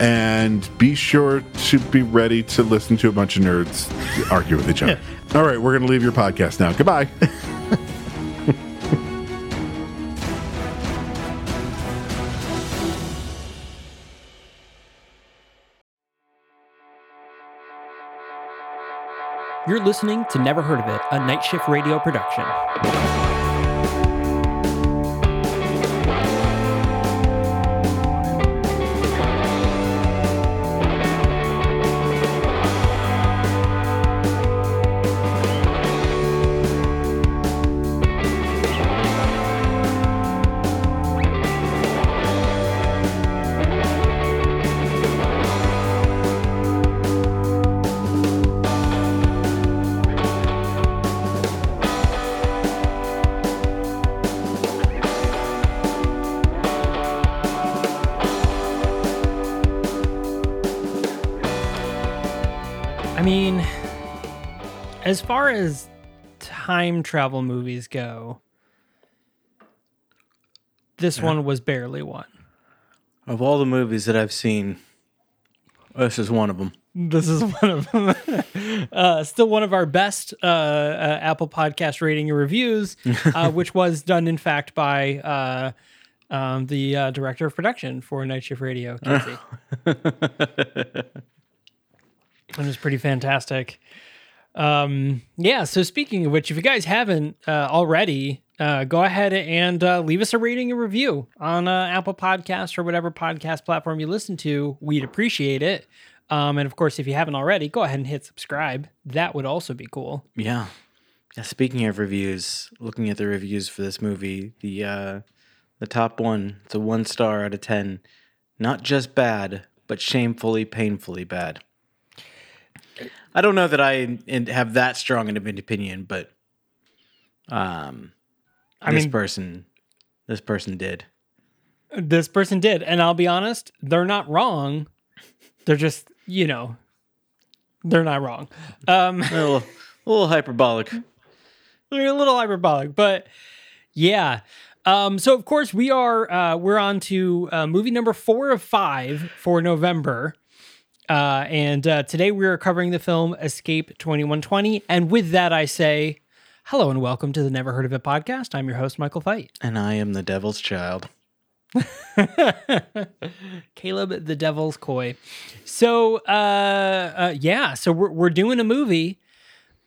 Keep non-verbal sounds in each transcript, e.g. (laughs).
and be sure to be ready to listen to a bunch of nerds argue with each other. All right, we're going to leave your podcast now. Goodbye. (laughs) You're listening to Never Heard of It, a Night Shift Radio production. As far as time travel movies go, this one was barely one. Of all the movies that I've seen, this is one of them. This is one of them. (laughs) uh, still one of our best uh, uh, Apple Podcast rating and reviews, (laughs) uh, which was done, in fact, by uh, um, the uh, director of production for Night Shift Radio, Casey. (laughs) It was pretty fantastic. Um, yeah. So speaking of which, if you guys haven't uh, already, uh, go ahead and uh, leave us a rating and review on uh, Apple Podcasts or whatever podcast platform you listen to. We'd appreciate it. Um, and of course, if you haven't already, go ahead and hit subscribe. That would also be cool. Yeah. Yeah. Speaking of reviews, looking at the reviews for this movie, the uh, the top one, it's a one star out of ten. Not just bad, but shamefully, painfully bad. I don't know that I have that strong an opinion, but um, I this mean- person, this person did. This person did, and I'll be honest, they're not wrong. They're just, you know, they're not wrong. Um, (laughs) A little, a little hyperbolic. They're (laughs) a little hyperbolic, but yeah. Um, so of course we are uh, we're on to uh, movie number four of five for November. Uh, and uh, today we are covering the film Escape 2120. And with that, I say hello and welcome to the Never Heard of It podcast. I'm your host, Michael Fight. And I am the devil's child. (laughs) Caleb the Devil's Coy. So uh, uh yeah, so we're we're doing a movie.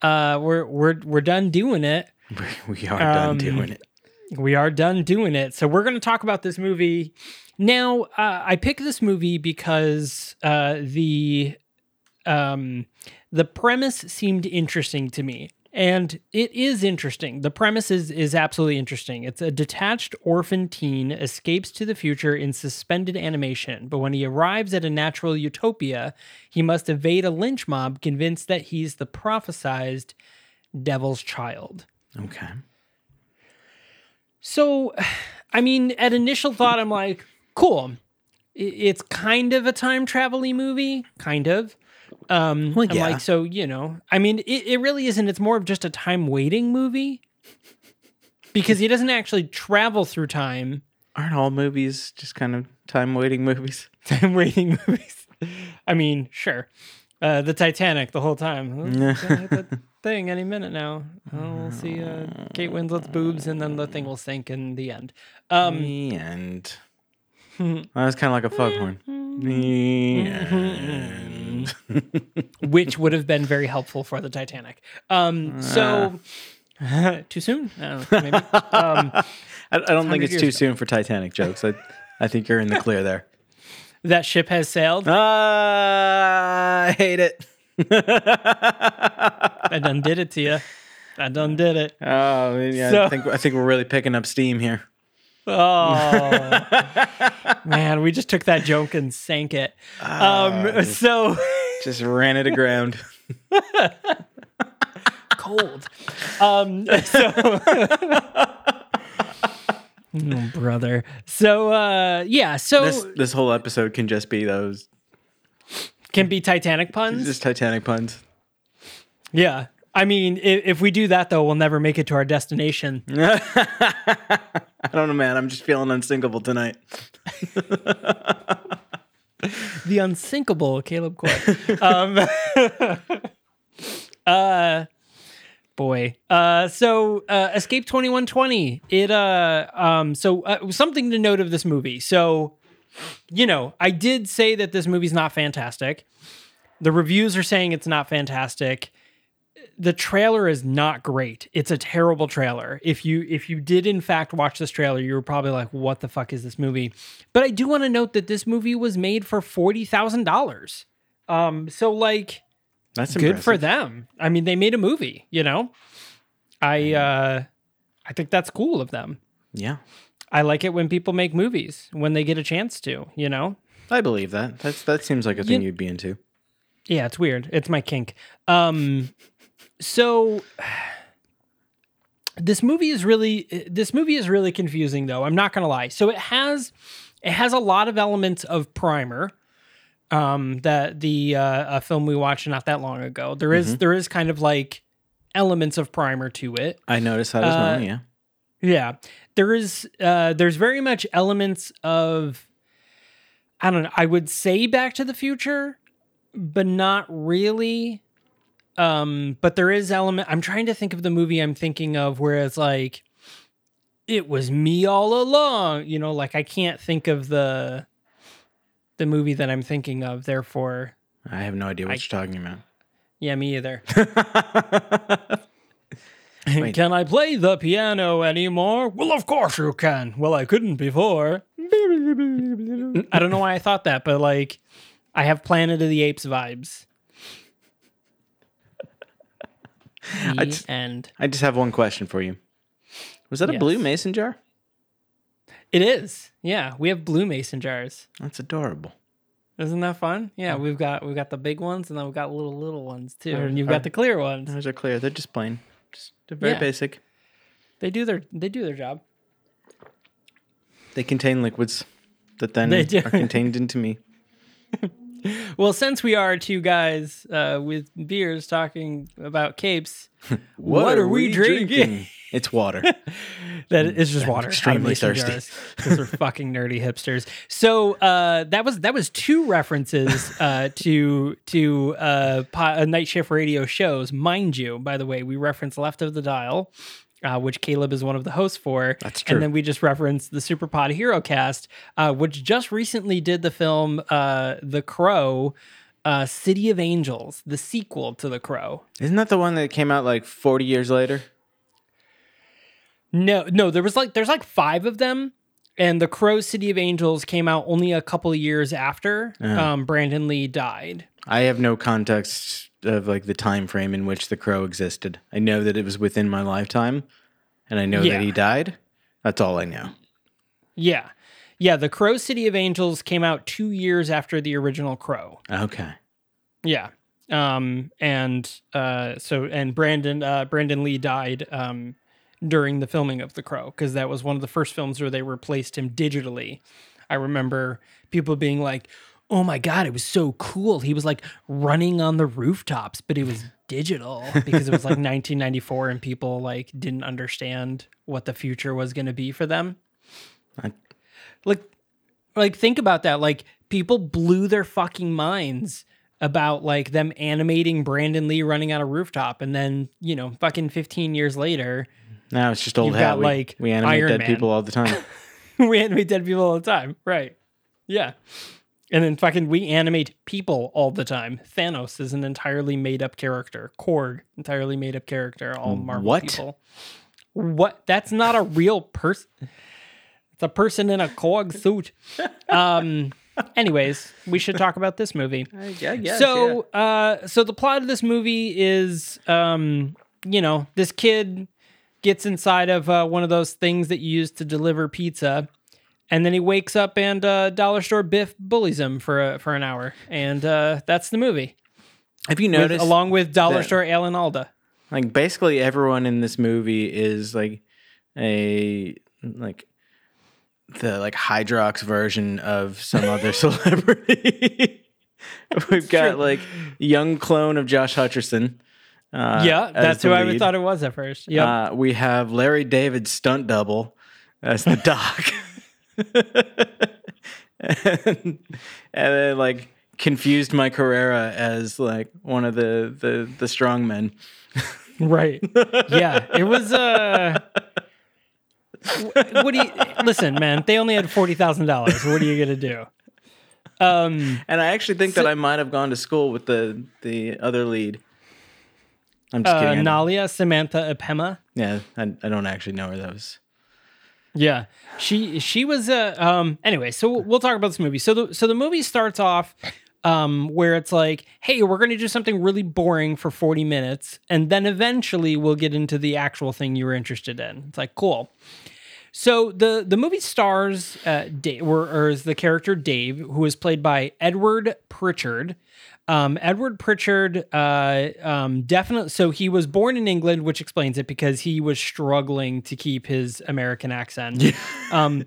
Uh we're we're we're done doing it. (laughs) We are done Um, doing it. We are done doing it. So we're going to talk about this movie. Now, uh, I picked this movie because uh, the um, the premise seemed interesting to me. And it is interesting. The premise is, is absolutely interesting. It's a detached orphan teen escapes to the future in suspended animation, but when he arrives at a natural utopia, he must evade a lynch mob convinced that he's the prophesized devil's child. Okay. So, (sighs) I mean, at initial thought, I'm like, cool. It's kind of a time travel movie, kind of. Um, Well, yeah. like, so, you know, I mean, it, it really isn't. It's more of just a time waiting movie because he doesn't actually travel through time. Aren't all movies just kind of time waiting movies? (laughs) Time waiting movies. (laughs) I mean, sure. Uh, the Titanic the whole time. (laughs) It's gonna hit the thing any minute now. Oh, we'll see uh, Kate Winslet's boobs, and then the thing will sink in the end. Um, the end. (laughs) That was kind of like a foghorn. (laughs) Which would have been very helpful for the Titanic. Um, so too soon? I don't know, maybe. (laughs) Um, I, I don't think it's too ago. soon for Titanic jokes. I, I think you're in the clear there. that ship has sailed. Ah, I hate it. I done did it to you. I done did it. Oh, yeah, So- I think I think we're really picking up steam here. Oh (laughs) man, we just took that joke and sank it. Um, so (laughs) Just ran it aground. cold. Um, so, (laughs) oh, brother. So, uh, yeah. So This this whole episode can just be those can be Titanic puns. just Titanic puns. yeah. I mean, if, if we do that though, we'll never make it to our destination. (laughs) I don't know, man. I'm just feeling unsinkable tonight. (laughs) the unsinkable Caleb Coy. (laughs) um, uh, boy. Uh, so uh, Escape twenty one twenty. It uh um so uh, something to note of this movie. So you know, I did say that this movie's not fantastic. The reviews are saying it's not fantastic. The trailer is not great. It's a terrible trailer. If you if you did in fact watch this trailer, you were probably like, "What the fuck is this movie?" But I do want to note that this movie was made for forty thousand dollars. Um, so like, That's good for them. I mean, they made a movie. You know, I uh, I think that's cool of them. Yeah, I like it when people make movies when they get a chance to. You know, I believe that. That's that seems like a thing you'd be into. Yeah, it's weird. It's my kink. Um so this movie is really this movie is really confusing though. I'm not going to lie. So it has it has a lot of elements of Primer. Um that the uh a film we watched not that long ago. There is- there is kind of like elements of Primer to it. I noticed that as Uh, well. Yeah, Yeah. There is uh there's very much elements of I don't know, I would say Back to the Future, but not really. Um but there is element I'm trying to think of the movie I'm thinking of where it's like it was me all along, you know, like I can't think of the the movie that I'm thinking of, therefore I have no idea what I- you're talking about. yeah, me either. (laughs) Wait. Can I play the piano anymore? Well, of course you can. Well, I couldn't before. I don't know why I thought that, but like, I have Planet of the Apes vibes. The I just- end. I just have one question for you. Was that a Yes. blue mason jar? It is. Yeah, we have blue mason jars. That's adorable. Isn't that fun? Yeah, we've got we've got the big ones and then we've got little little ones too, and you've got the clear ones. Those are clear. They're just plain. Just they're very Yeah. basic. They do their they do their job. They contain liquids that then are contained into me. (laughs) (laughs) Well, since we are two guys uh, with beers talking about capes, (laughs) what, are, we drinking? It's water. (laughs) That is just water. extremely of mason thirsty. 'cause we're fucking nerdy hipsters. So uh, that was that was two references uh, to to uh, po- uh, night shift radio shows. Mind you, by the way, we reference Left of the Dial. Uh, which Caleb is one of the hosts for. That's true. And then we just referenced the Super Pod Hero Cast, uh, which just recently did the film uh, The Crow, uh, City of Angels, the sequel to The Crow. Isn't that the one that came out like 40 years later? No, no, there was like there's like five of them, and the Crow City of Angels came out only a couple of years after um, Brandon Lee died. I have no context of like the time frame in which the crow existed. I know that it was within my lifetime, and I know Yeah. that he died. That's all I know. Yeah, yeah, the Crow City of Angels came out two years after the original Crow. Okay. Yeah, um, and uh, so and Brandon uh, Brandon Lee died um, during the filming of The Crow because that was one of the first films where they replaced him digitally. I remember people being like, "Oh my god, it was so cool! He was like running on the rooftops, but it was digital because it was like (laughs) 1994 and people like didn't understand what the future was going to be for them." I- like like think about that like people blew their fucking minds about like them animating Brandon Lee running on a rooftop and then you know fucking 15 years later Now it's just old hat. got, we, like, we animate Iron dead Man. people all the time. (laughs) we animate dead people all the time right yeah And then fucking we animate people all the time. Thanos is an entirely made up character. Korg, entirely made up character. All Marvel What? people. What? That's not a real person. It's a person in a Korg suit. (laughs) Um. Anyways, we should talk about this movie. yeah, yeah. so, uh, so the plot of this movie is, um, you know, this kid gets inside of uh, one of those things that you use to deliver pizza, and then he wakes up and uh, dollar store Biff bullies him for a, for an hour, and uh, that's the movie. have you With- noticed along with dollar that- store Alan Alda. like basically everyone in this movie is like a like the like Hydrox version of some other (laughs) celebrity. We've got true. like young clone of Josh Hutcherson. Uh, yeah, that's who I lead. thought it was at first. Yeah, Uh, we have Larry David's stunt double as the (laughs) doc. And, and then like confused my Herrera as like one of the the the strong men. right. yeah, it was. Uh, what do you listen, man? They only had forty thousand dollars. What are you gonna do? Um. And I actually think that I might have gone to school with the the other lead. I'm just uh, kidding. Nalia Samantha Epema. yeah, I, I don't actually know where that was. Yeah, she she was uh, um. Anyway, so we'll, we'll talk about this movie. So the so the movie starts off um where it's like, hey, we're gonna do something really boring for forty minutes, and then eventually we'll get into the actual thing you were interested in. It's like cool. So the the movie stars uh, Dave, or, or is the character Dave, who is played by Edward Pritchard. Um, Edward Pritchard, uh, um, definitely. So he was born in England, which explains it because he was struggling to keep his American accent. (laughs) um,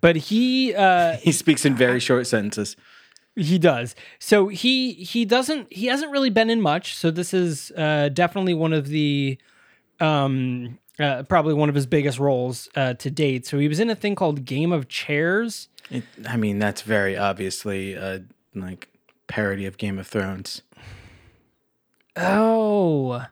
but he uh, (laughs) He speaks in very short sentences. he does. So he he doesn't he hasn't really been in much. So this is uh, definitely one of the um uh, probably one of his biggest roles uh, to date. So he was in a thing called Game of Chairs. It, I mean, that's very obviously a like parody of Game of Thrones. Oh,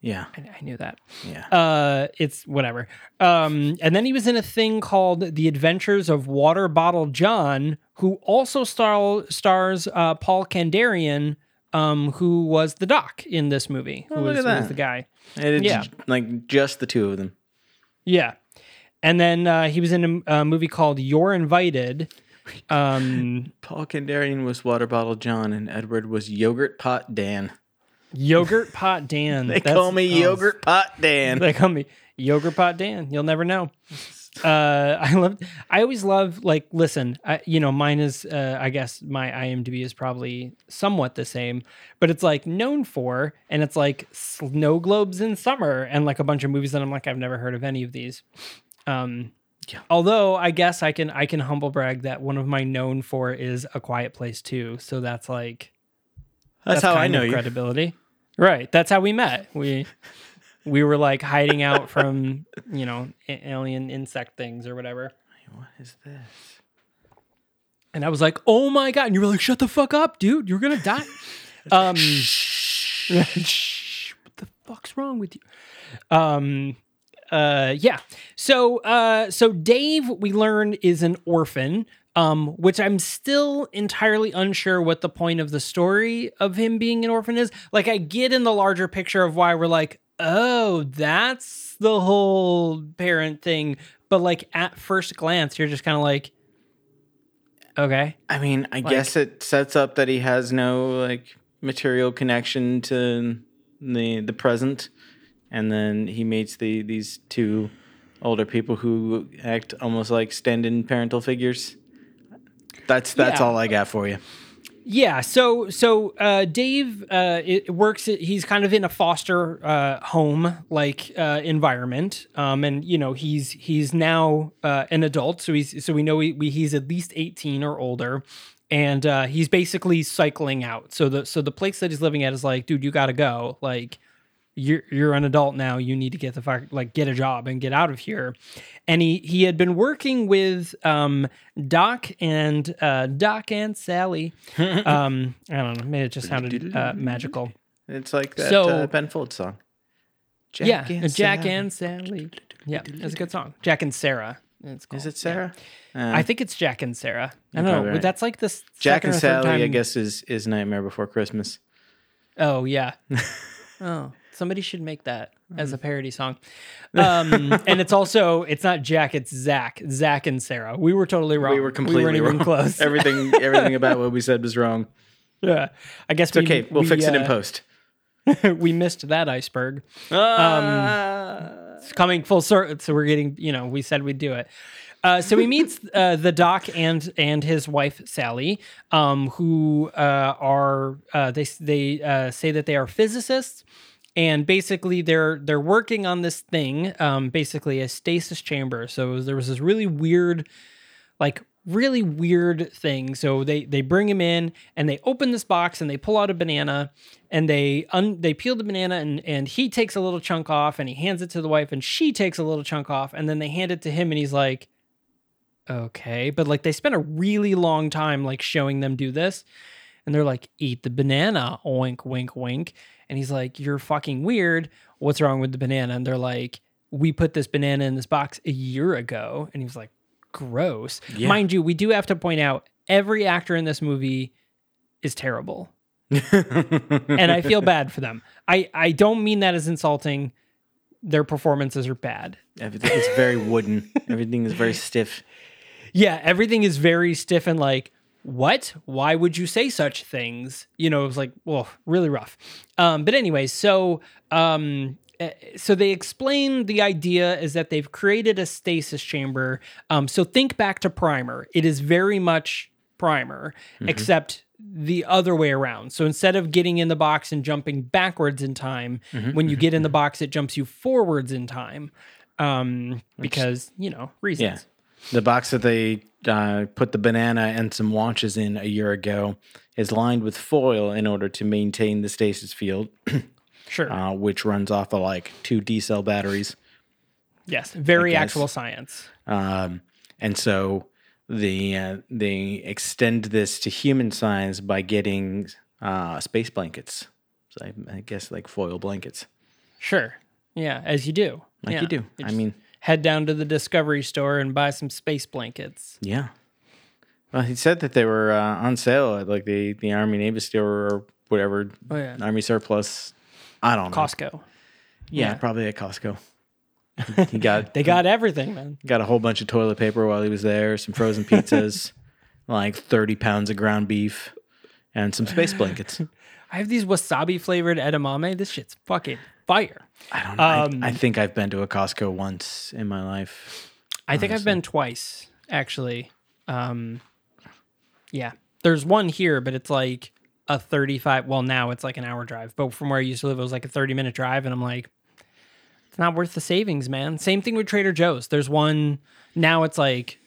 Yeah, I, I knew that. yeah. Uh, it's whatever. Um, and then he was in a thing called The Adventures of Water Bottle John, who also star- stars uh, Paul Kandarian, um, who was the doc in this movie. Who Oh, look was, who was the guy? Yeah. like just the two of them. Yeah. And then uh, he was in a, a movie called You're Invited. Um, Paul Kandarian was Water Bottle John, and Edward was Yogurt Pot Dan. Yogurt (laughs) Pot Dan. They That's- call me oh, Yogurt Pot Dan. They call me Yogurt Pot Dan. You'll never know. Uh, (laughs) I love. I always love. Like, listen. I, you know, mine is. Uh, I guess my IMDb is probably somewhat the same, but it's like known for, and it's like snow globes in summer, and like a bunch of movies that I'm like, I've never heard of any of these. Um, Yeah. Although I guess I can I can humble brag that one of my known for is A Quiet Place too. So that's like That's, how I know you. credibility. Right. That's how we met. We we were like hiding out from, you know, alien insect things or whatever. What is this? And I was like, "Oh my god." And you were like, "Shut the fuck up, dude. You're going to die." (laughs) um (laughs) Shh, what the fuck's wrong with you? Um uh yeah. So uh so Dave we learned is an orphan um which I'm still entirely unsure what the point of the story of him being an orphan is. Like I get in the larger picture of why we're like, "Oh, that's the whole parent thing." But like at first glance, you're just kind of like okay. I mean, I guess it sets up that he has no like material connection to the the present, and then he meets the these two older people who act almost like stand-in parental figures. That's that's Yeah. all I got for you. Yeah, so so uh, Dave uh, it works. He's kind of in a foster uh, home like uh, environment, um, and you know he's he's now uh, an adult, so he's so we know he, we, he's at least eighteen or older, and uh, he's basically cycling out. So the so the place that he's living at is like, dude, you got to go. Like, you're you're an adult now. You need to get the fuck like get a job and get out of here. And he he had been working with um, Doc and uh, Doc and Sally. (laughs) um, I don't know. Maybe it just sounded uh, magical. It's like that So- uh, Ben Folds song. Jack yeah, and Jack Sally. and Sally. Yeah, that's a good song. Jack and Sarah. It's Is it Sarah? Yeah. I think it's Jack and Sarah. I don't know. right. That's like this Jack and Sally, I guess, is is Nightmare Before Christmas. Oh yeah. (laughs) oh, somebody should make that Mm. as a parody song. (laughs) Um, and it's also it's not Jack, it's Zach. Zach and Sarah. We were totally wrong. We were completely weren't even wrong. (laughs) close. everything everything about what we said was wrong. (laughs) yeah. I guess It's okay. We'll we, fix it in uh, post. we missed that iceberg. Ah. It's coming full circle. So we're getting, you know, we said we'd do it. Uh, so he meets uh, the doc and and his wife Sally, um, who uh, are uh, they they uh, say that they are physicists, and basically they're they're working on this thing, um, basically a stasis chamber. So there was this really weird, like really weird thing. So they they bring him in and they open this box and they pull out a banana and they un, they peel the banana and and he takes a little chunk off and he hands it to the wife and she takes a little chunk off and then they hand it to him and he's like okay but like they spent a really long time like showing them do this and they're like eat the banana wink wink wink and he's like you're fucking weird what's wrong with the banana and they're like we put this banana in this box a year ago and he was like gross Yeah. mind you we do have to point out every actor in this movie is terrible (laughs) and I feel bad for them. I I don't mean that as insulting. Their performances are bad. Everything is very wooden. Everything is very stiff. (laughs) Yeah, everything is very stiff and like, what? Why would you say such things? You know, it was like, well, really rough. Um, but anyway, so um, eh, so they explain the idea is that they've created a stasis chamber. Um, so think back to Primer. It is very much Primer, except the other way around. So instead of getting in the box and jumping backwards in time, when you get in the box, it jumps you forwards in time. Um, because you know reasons. The box that they uh, put the banana and some launches in a year ago is lined with foil in order to maintain the stasis field, (clears throat) Sure. uh, which runs off of like two D cell batteries. yes. Very actual science. Um, and so they uh, they extend this to human science by getting uh, space blankets. So I, I guess like foil blankets, Sure. Yeah, as you do. like Yeah. you do. I mean, head down to the Discovery store and buy some space blankets. yeah. Well, he said that they were uh, on sale at like the the Army Navy store or whatever Oh yeah. Army surplus. I don't know. Costco. Yeah, yeah. probably at Costco. (laughs) He got They got everything, man. got a whole bunch of toilet paper while he was there, some frozen pizzas, (laughs) like thirty pounds of ground beef, and some space blankets. (laughs) I have these wasabi flavored edamame. This shit's fucking fire. I don't know. I- Um, I, think I've been to a Costco once in my life. I think I've been twice actually. Um, yeah, there's one here, but it's like a 35. Well, now it's like an hour drive, but from where I used to live, it was like a 30 minute drive, and I'm like, it's not worth the savings, man. Same thing with Trader Joe's. There's one now. It's like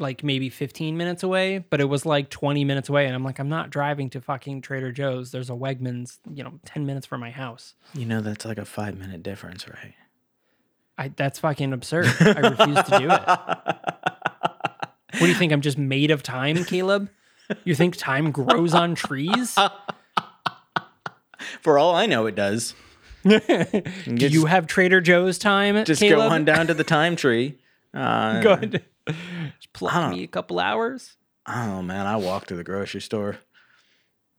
like maybe 15 minutes away, but it was like 20 minutes away, and I'm like, I'm not driving to fucking Trader Joe's. There's a Wegmans, you know, 10 minutes from my house. You know, that's like a five minute difference, right? I that's fucking absurd. I refuse to do it. What do you think? I'm just made of time, Caleb? You think time grows on trees? (laughs) For all I know, it does. (laughs) Do you have Trader Joe's time, Just Caleb? go on down to the time tree. (laughs) Uh, Good. Just me a couple hours. I don't know, man. I walk to the grocery store.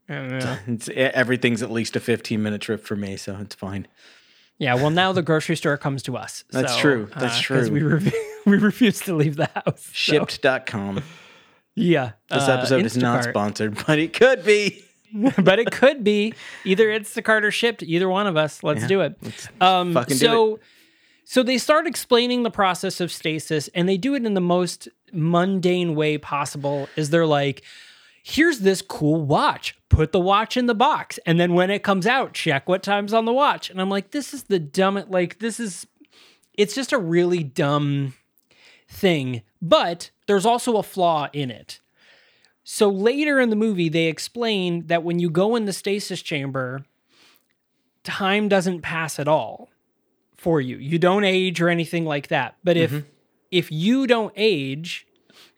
Yeah. It's, e- everything's at least a 15 minute trip for me, so it's fine. Yeah, well, now the grocery store comes to us. That's so, true. That's uh, true. We, re- (laughs) we refuse to leave the house. so- Shipt.com. Yeah. This uh, episode is not sponsored, (laughs) but it could be. (laughs) but it could be either Instacart or Shipt. Either one of us. Let's Yeah, do it. Um, fucking do so, they start explaining the process of stasis, and they do it in the most mundane way possible. Is they're like, "Here's this cool watch. Put the watch in the box, and then when it comes out, check what time's on the watch." And I'm like, "This is the dumbest. Like, this is. It's just a really dumb thing." But there's also a flaw in it. So later in the movie, they explain that when you go in the stasis chamber, time doesn't pass at all for you. You don't age or anything like that. But if mm-hmm. if you don't age,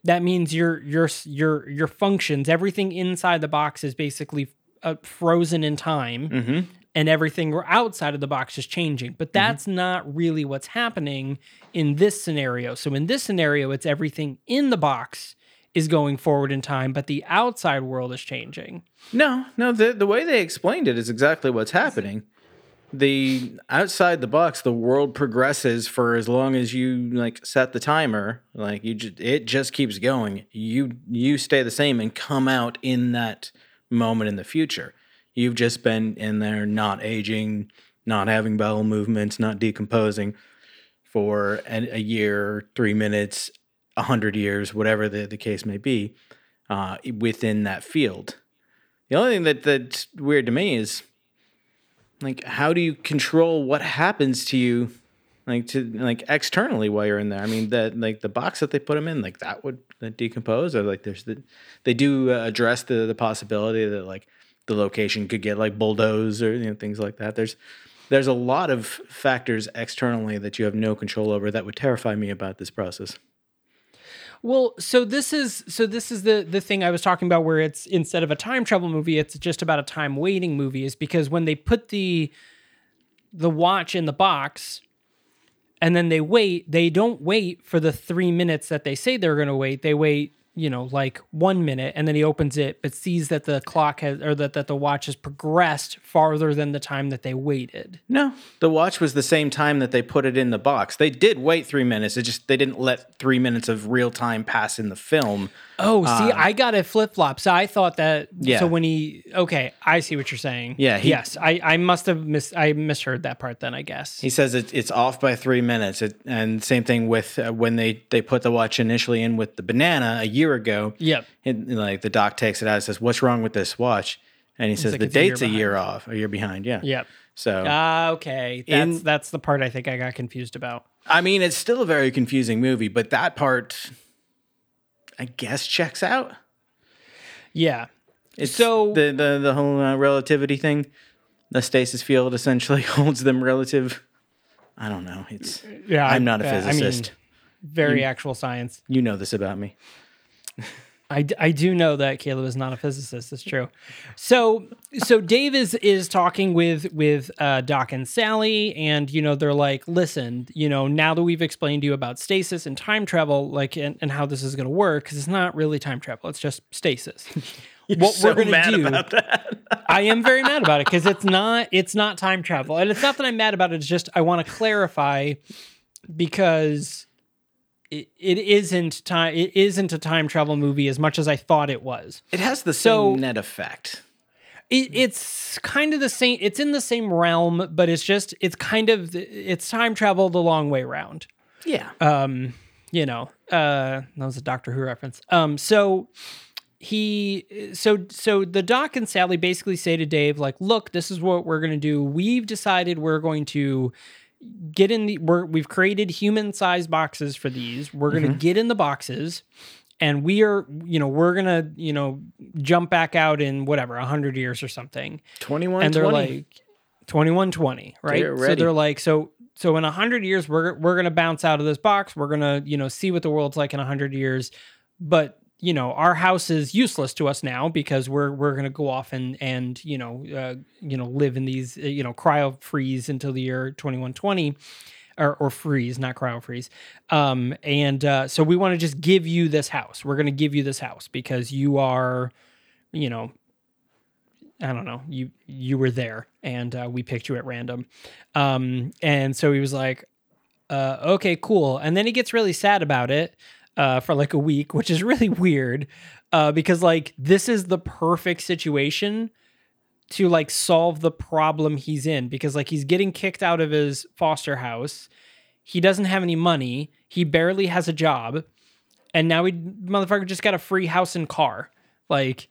that means your your your your functions, everything inside the box is basically uh, frozen in time. Mm-hmm. and everything outside of the box is changing. But mm-hmm. that's not really what's happening in this scenario. So in this scenario, it's everything in the box is going forward in time, but the outside world is changing. No, no. The the way they explained it is exactly what's happening. The outside the box, the world progresses for as long as you like set the timer. Like you, just, it just keeps going. You you stay the same and come out in that moment in the future. You've just been in there, not aging, not having bowel movements, not decomposing for an, a year, three minutes, a hundred years, whatever the, the case may be, uh, within that field. The only thing that that's weird to me is like how do you control what happens to you like to like externally while you're in there? I mean that like the box that they put them in like that would that decompose or like there's the they do uh, address the the possibility that like the location could get like bulldozed or you know things like that. There's there's a lot of factors externally that you have no control over that would terrify me about this process Well, so this is so this is the the thing I was talking about where it's instead of a time travel movie, it's just about a time waiting movie is because when they put the the watch in the box and then they wait, they don't wait for the 3 minutes that they say they're going to wait. They wait, you know, like 1 minute and then he opens it but sees that the clock has or that that the watch has progressed farther than the time that they waited. no. The watch was the same time that they put it in the box. They did wait three minutes. It just they didn't let three minutes of real time pass in the film Oh, see, I got it flip flop. So I thought that. Yeah. So when he, okay, I see what you're saying. Yeah, he- yes, I, I must have mis, I misheard that part. Then I guess. He says it, it's off by three minutes. It, and same thing with uh, when they, they put the watch initially in with the banana a year ago. Yep. And, like the doc takes it out and says, What's wrong with this watch? And he says, like The it's a year date's a year off, a year behind. Yeah. Yep. So, Ah, okay. That's In- that's the part I think I got confused about. I mean, it's still a very confusing movie, but that part, I guess, checks out. Yeah. It's So- the, the, the whole uh, relativity thing, the stasis field essentially (laughs) holds them relative. I don't know. It's Yeah. I'm not a I- I mean, physicist. very actual science. you know this about me. (laughs) I, I do know that Caleb is not a physicist. It's true. So so Dave is is talking with with uh, Doc and Sally, and you know they're like, listen, you know, now that we've explained to you about stasis and time travel, like and, and how this is going to work, because it's not really time travel; it's just stasis. (laughs) what so we're going to do? about that. I am very mad about it because it's not it's not time travel, and it's not that I'm mad about it. It's just I want to clarify because it, it isn't time it isn't a time travel movie as much as I thought it was. It has the So- same net effect. It, it's kind of the same. It's in the same realm, but it's just it's kind of it's time travel the long way round. Yeah. Um, you know, uh, that was a Doctor Who reference. Um, so he so so the doc and sally basically say to dave like look this is what we're going to do we've decided we're going to get in the we're, we've created human sized boxes for these. We're going to mm-hmm. get in the boxes and we are you know we're going to you know jump back out in whatever 100 years or something. 21 and they're 20. like 2120 right Get so they're like so so in 100 years we're we're going to bounce out of this box. We're going to you know see what the world's like in 100 years. But you know our house is useless to us now because we're we're going to go off and and you know uh, you know live in these uh, you know cryo freeze until the year 2120 or, or freeze not cryo freeze um and uh, so we want to just give you this house we're going to give you this house because you are you know I don't know. You you were there, and uh, we picked you at random. Um, and so he was like, uh, "Okay, cool." And then he gets really sad about it uh, for like a week, which is really weird uh, because like this is the perfect situation to like solve the problem he's in because like he's getting kicked out of his foster house. He doesn't have any money. He barely has a job, and now he motherfucker just got a free house and car. Like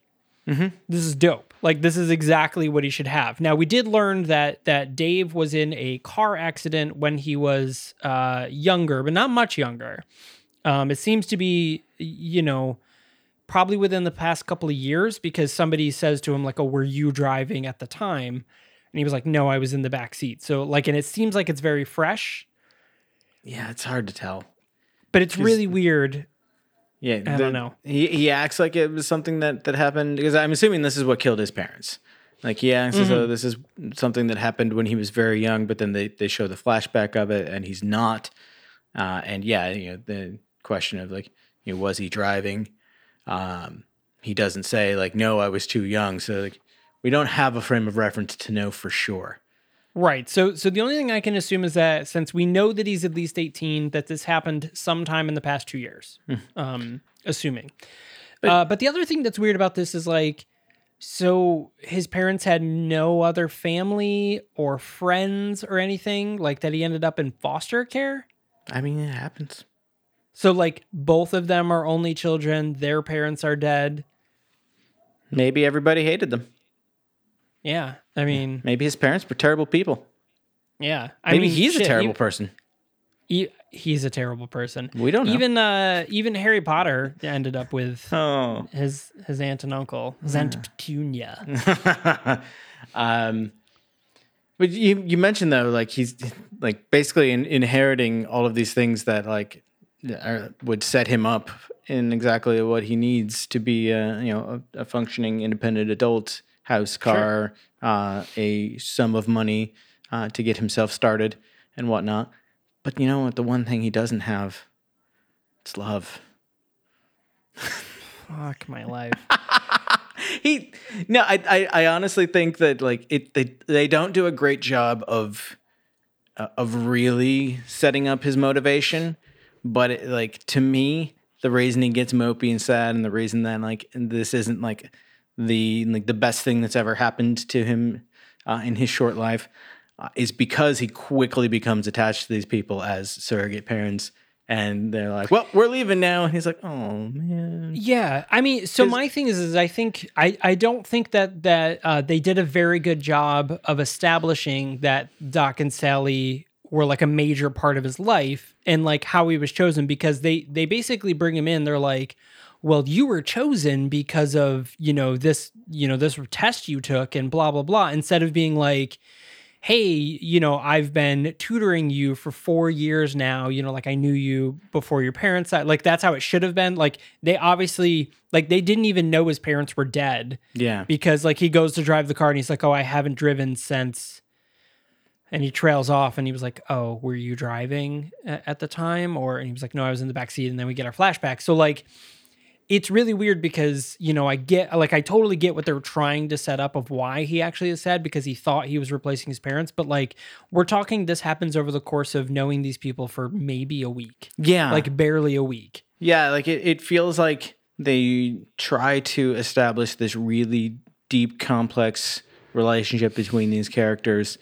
this is dope. Like this is exactly what he should have. Now we did learn that that Dave was in a car accident when he was uh, younger, but not much younger. Um, it seems to be, you know, probably within the past couple of years because somebody says to him like, "Oh, were you driving at the time?" And he was like, "No, I was in the back seat." So like, and it seems like it's very fresh, Yeah, it's hard to tell. but it's really weird. Yeah, I don't know. He he acts like it was something that that happened because I'm assuming this is what killed his parents. Like he asks as though this is something that happened when he was very young, but then they, they show the flashback of it and he's not. Uh, and yeah, you know, the question of like, you know, was he driving? Um, he doesn't say like, no, I was too young. So like, we don't have a frame of reference to know for sure. Right. So so the only thing I can assume is that since we know that he's at least 18, that this happened sometime in the past two years. um, assuming. But, uh, but the other thing that's weird about this is like so his parents had no other family or friends or anything, like that he ended up in foster care. I mean, it happens. So like both of them are only children, their parents are dead. Maybe everybody hated them. Yeah. I mean, Maybe his parents were terrible people. yeah. I Maybe mean, he's a terrible e- person. e- he's a terrible person. We don't know. Even uh even Harry Potter ended up with (laughs) Oh. his his aunt and uncle, his aunt Petunia. (laughs) um, but you you mentioned though, like he's like basically in, inheriting all of these things that like would set him up in exactly what he needs to be, a, you know, a, a functioning independent adult. House, car, uh, a sum of money uh, to get himself started and whatnot. But you know what? The one thing he doesn't have, it's love. Fuck my (laughs) life. he no I, I i honestly think that like it they they don't do a great job of uh, of really setting up his motivation but it, like to me the reason he gets mopey and sad and the reason that like this isn't like the like the best thing that's ever happened to him uh, in his short life uh, is because he quickly becomes attached to these people as surrogate parents. And they're like well we're leaving now. And he's like oh man. Yeah, I mean, so my thing is, is I think I I don't think that that uh, they did a very good job of establishing that Doc and Sally were like a major part of his life and like how he was chosen because they they basically bring him in. They're like, well, you were chosen because of you know this you know this test you took and blah blah blah. Instead of being like. Hey, you know, I've been tutoring you for four years now. You know, like I knew you before your parents died. Like that's how it should have been. Like they obviously, like they didn't even know his parents were dead yeah because like he goes to drive the car and he's like, "Oh, I haven't driven since," and he trails off and he was like, "Oh, were you driving at the time?" Or and he was like, "No, I was in the back seat." And then we get our flashback. So like, it's really weird because you know I get like I totally get what they're trying to set up of why he actually is sad because he thought he was replacing his parents, but like we're talking this happens over the course of knowing these people for maybe a week, yeah like barely a week. Yeah, like it, it feels like they try to establish this really deep, complex relationship between these characters.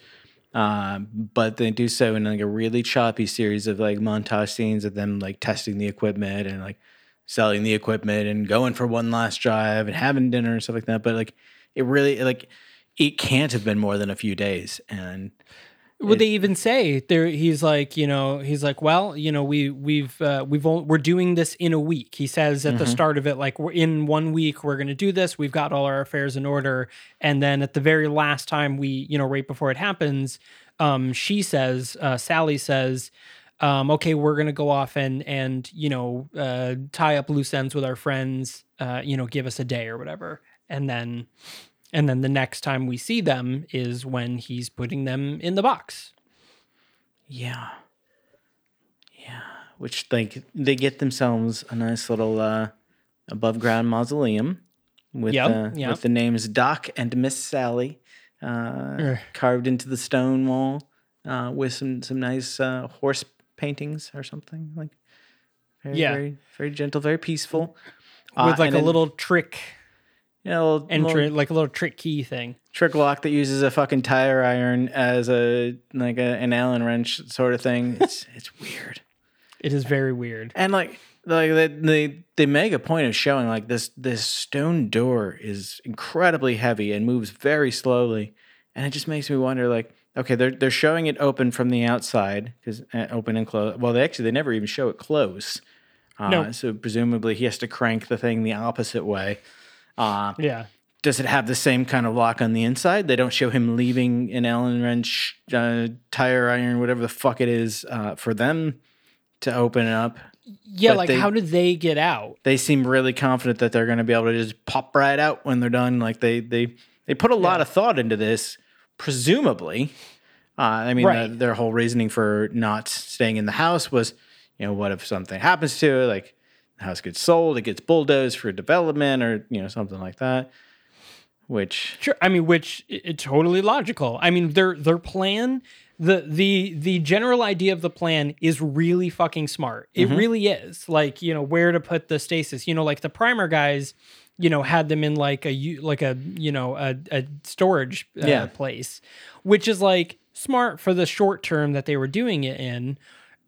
Um, but they do so in like a really choppy series of like montage scenes of them like testing the equipment and like selling the equipment and going for one last drive and having dinner and stuff like that. But like it really like it can't have been more than a few days. And Would they even say there? He's like, you know, he's like, well, you know, we we've uh, we've we're doing this in a week. He says at the start of it, like, we're in one week we're going to do this. We've got all our affairs in order, and then at the very last time we, you know, right before it happens, um, she says, uh, Sally says. Um, okay, we're gonna go off and and you know uh, tie up loose ends with our friends. Uh, you know, give us a day or whatever, and then and then the next time we see them is when he's putting them in the box. Yeah. Yeah. Which like they get themselves a nice little uh above ground mausoleum with Yep, uh, yep. with the names Doc and Miss Sally uh carved into the stone wall uh with some some nice uh horse paintings or something like very Yeah. very very gentle, very peaceful. with Uh, like a then, little trick you know, little- entry, little like a little trick key thing. trick lock that uses a fucking tire iron as a like a, an Allen wrench sort of thing. It's (laughs) it's weird. It is very weird. And like like they, they they make a point of showing like this this stone door is incredibly heavy and moves very slowly, and it just makes me wonder like okay they're they're showing it open from the outside because uh, open and close. Well, they actually they never even show it close. Uh, No. So presumably he has to crank the thing the opposite way. Uh, Yeah. does it have the same kind of lock on the inside? They don't show him leaving an Allen wrench, uh, tire iron, whatever the fuck it is, uh, for them to open it up. Yeah, But like they- how did they get out? They seem really confident that they're going to be able to just pop right out when they're done. Like they they they put a lot of thought into this, presumably. Uh, I mean, Right. the, their whole reasoning for not staying in the house was, you know, what if something happens to it? Like house gets sold, it gets bulldozed for development, or you know, something like that. Which Sure. I mean, which it's totally logical. I mean, their their plan, the the the general idea of the plan is really fucking smart. It really is. Like, you know, where to put the stasis. You know, like the primer guys, you know, had them in like a like a, you know, a, a storage uh, Yeah. place, which is like smart for the short term that they were doing it in.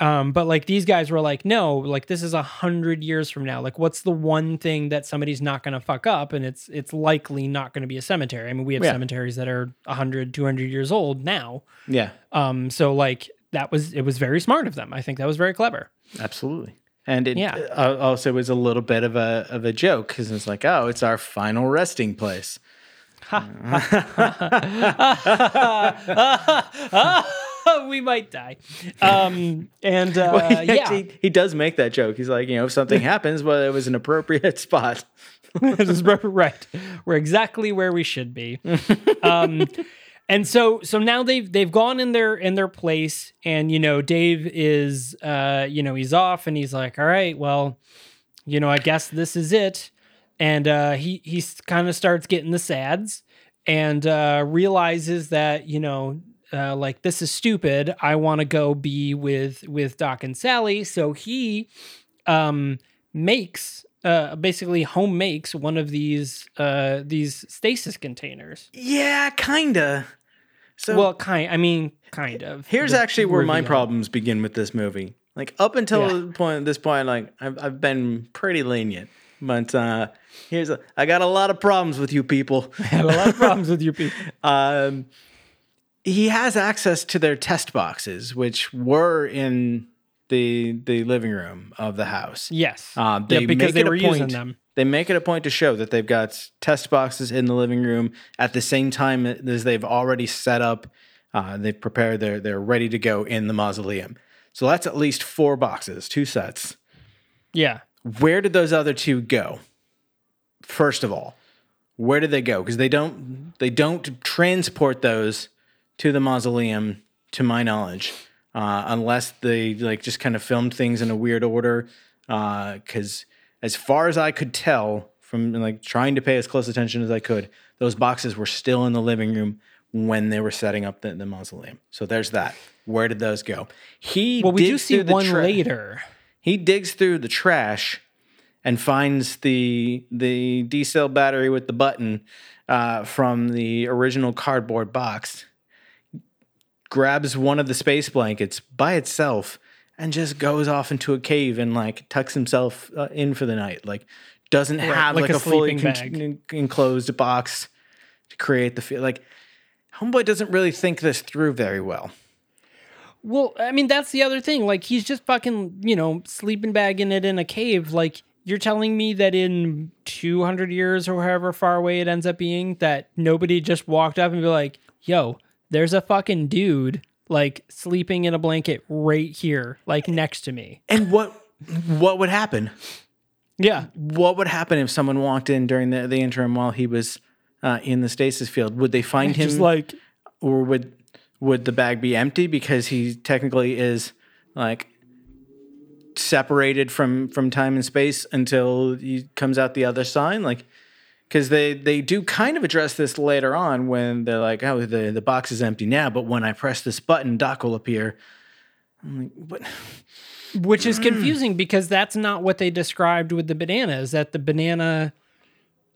Um, but like these guys were like, no, like this is a hundred years from now. Like, what's the one thing that somebody's not going to fuck up? And it's it's likely not going to be a cemetery. I mean, we have Yeah. cemeteries that are 100, 200 years old now. yeah, Um, so like that was it was very smart of them. I think that was very clever. absolutely. And it Yeah. uh, also was a little bit of a of a joke because it's like, oh, it's our final resting place. (laughs) (laughs) we might die. Um, and uh, (laughs) Well, he, yeah, actually- he does make that joke. He's like, you know, if something (laughs) happens, well, it was an appropriate spot. Right- right. We're exactly where we should be. um, and so so now they've they've gone in their in their place, and you know Dave is uh you know he's off, and he's like, all right, well, you know I guess this is it, and uh, he he kind of starts getting the sads, and uh, realizes that you know. Uh, like this is stupid. I want to go be with with Doc and Sally. So he um, makes uh, basically home makes one of these uh, these stasis containers. Yeah, kinda. So well, kind. I mean, kind of. here's actually where my problems begin with this movie. Like up until Yeah. the point, this point, like I've I've been pretty lenient, but uh, here's a, I got a lot of problems with you people. I (laughs) had a lot of problems with you (laughs) people. um, he has access to their test boxes, which were in the the living room of the house. Yes. Uh, yeah, because make they were using them. They make it a point to show that they've got test boxes in the living room at the same time as they've already set up. Uh, they've prepared. They're they're ready to go in the mausoleum. So that's at least four boxes, two sets. Yeah. Where did those other two go? First of all, where did they go? Because they don't they don't transport those to the mausoleum, to my knowledge, uh, unless they like just kind of filmed things in a weird order. Because as far as I could tell from like trying to pay as close attention as I could, those boxes were still in the living room when they were setting up the, the mausoleum. So there's that. Where did those go? He Well, we do see one tra- later. he digs through the trash and finds the the D cell battery with the button uh, from the original cardboard box. Grabs one of the space blankets by itself and just goes off into a cave and like tucks himself uh, in for the night. Like doesn't have like like, a a, fully con- enclosed box to create the feel. Like homeboy doesn't really think this through very well. Well, I mean, that's the other thing. Like, he's just fucking, you know, sleeping bagging it in a cave. Like, you're telling me that in 200 years or however far away it ends up being, that nobody just walked up and be like, yo, there's a fucking dude, like, sleeping in a blanket right here, like, next to me. And what what would happen? Yeah. what would happen if someone walked in during the, the interim while he was uh, in the stasis field? Would they find (laughs) him, Just like, or would would the bag be empty because he technically is like separated from from time and space until he comes out the other side? Like, because they they do kind of address this later on when they're like, oh, the the box is empty now, but when I press this button, Doc will appear. I'm like, what? which is hmm. confusing because that's not what they described with the banana is that the banana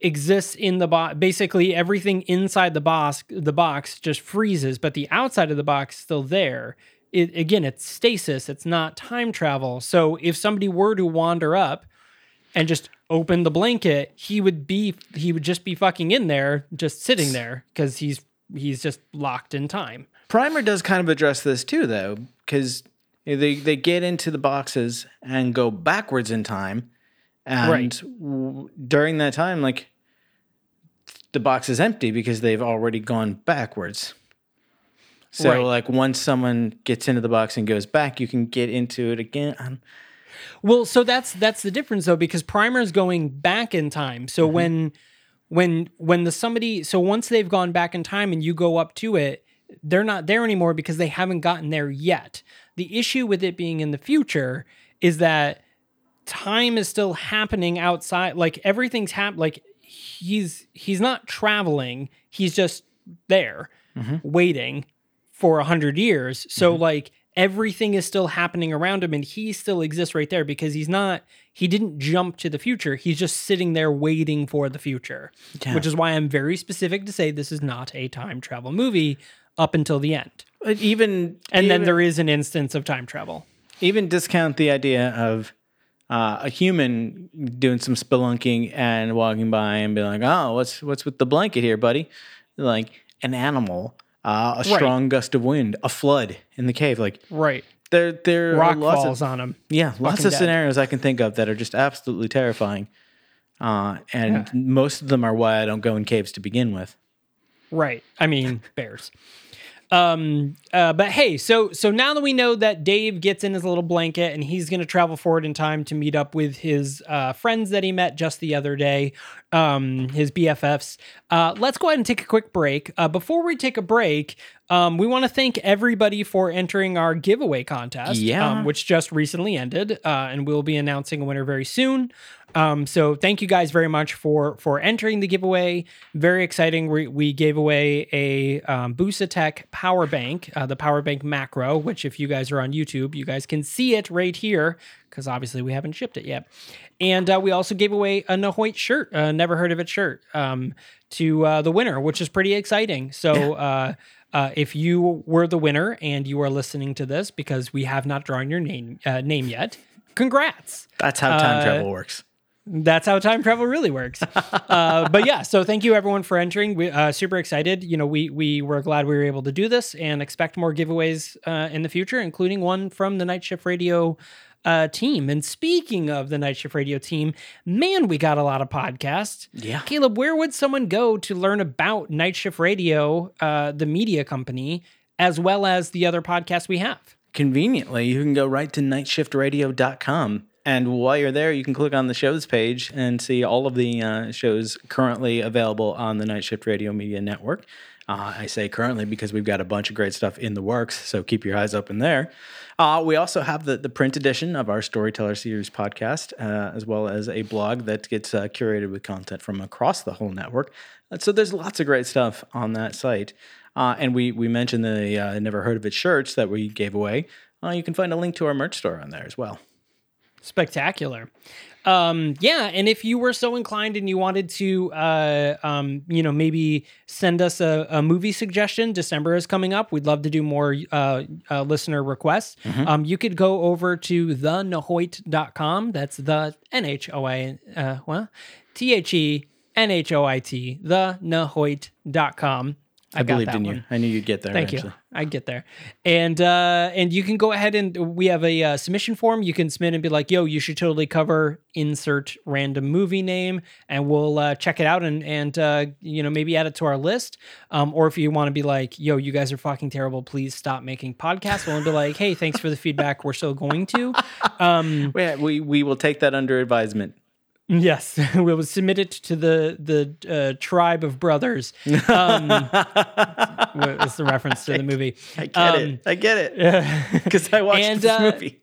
exists in the box basically everything inside the box the box just freezes but the outside of the box is still there it, again it's stasis it's not time travel so if somebody were to wander up and just open the blanket he would be he would just be fucking in there just sitting there because he's he's just locked in time Primer does kind of address this too, though, because they they get into the boxes and go backwards in time, and Right. w- during that time, like the box is empty because they've already gone backwards. So, Right. like once someone gets into the box and goes back, you can get into it again. Um, Well, so that's that's the difference though, because Primer is going back in time. So mm-hmm. when when when the somebody so once they've gone back in time and you go up to it, they're not there anymore because they haven't gotten there yet. The issue with it being in the future is that time is still happening outside like everything's hap like he's he's not traveling. He's just there mm-hmm. waiting for a hundred years. So mm-hmm. like everything is still happening around him and he still exists right there because he's not he didn't jump to the future he's just sitting there waiting for the future Yeah. which is why i'm very specific to say this is not a time travel movie up until the end But even and then there is an instance of time travel even discount the idea of uh, a human doing some spelunking and walking by and be like, "Oh, what's what's with the blanket here, buddy?" Like an animal, uh, a strong gust of wind, a flood in the cave. Like right there, there rock are lots falls of on him yeah, lots of Dead. scenarios I can think of that are just absolutely terrifying. Uh, and most of them are why I don't go in caves to begin with. Right. I mean, bears. Um, uh, but hey, so so now that we know that Dave gets in his little blanket and he's going to travel forward in time to meet up with his uh, friends that he met just the other day, um, his BFFs. Uh, let's go ahead and take a quick break. Uh, before we take a break, um, we want to thank everybody for entering our giveaway contest, Yeah. um, which just recently ended, uh, and we'll be announcing a winner very soon. Um, so thank you guys very much for for entering the giveaway. Very exciting. We, we gave away a um, Busatech power bank, uh, the power bank macro, which if you guys are on YouTube, you guys can see it right here because obviously we haven't shipped it yet. And uh, we also gave away a Nahoit shirt, a never heard of it shirt, um, to uh, the winner, which is pretty exciting. So. Uh, uh, if you were the winner and you are listening to this because we have not drawn your name uh, name yet, congrats. That's how time Uh, travel works. That's how time travel really works. (laughs) uh, but yeah, so thank you everyone for entering. We uh, super excited. You know, we we were glad we were able to do this and expect more giveaways uh, in the future, including one from the Night Shift Radio uh, team. And speaking of the Night Shift Radio team, man, we got a lot of podcasts. Yeah. Caleb, where would someone go to learn about Night Shift Radio, uh, the media company, as well as the other podcasts we have? Conveniently, you can go right to nightshiftradio.com. And while you're there, you can click on the shows page and see all of the uh, shows currently available on the Night Shift Radio Media Network. Uh, I say currently because we've got a bunch of great stuff in the works, so keep your eyes open there. Uh, we also have the, the print edition of our Storyteller Series podcast, uh, as well as a blog that gets uh, curated with content from across the whole network. Uh, so there's lots of great stuff on that site. Uh, and we we mentioned the Never Heard of It shirts that we gave away. You can find a link to our merch store on there as well. Spectacular. Um yeah and if you were so inclined and you wanted to uh um you know maybe send us a, a movie suggestion december is coming up. We'd love to do more uh, uh listener requests. Um you could go over to thenahoit.com that's the n-h-o-i uh well t-h-e-n-h-o-i-t thenahoit.com I, got believed in one. you. I knew you'd get there. Thank eventually. you. I get there, and uh, and you can go ahead and we have a uh, submission form. You can submit and be like, "Yo, you should totally cover insert random movie name," and we'll uh, check it out and and uh, you know maybe add it to our list. Um, or if you want to be like, "Yo, you guys are fucking terrible. Please stop making podcasts," we'll be like, "Hey, thanks for the feedback. We're still going to." (laughs) Um, Yeah, we we will take that under advisement. Yes, (laughs) we will submit it to the the uh, tribe of brothers. Um, (laughs) it's the reference to the movie. I get Um, it. I get it because (laughs) I watched and, this uh, movie.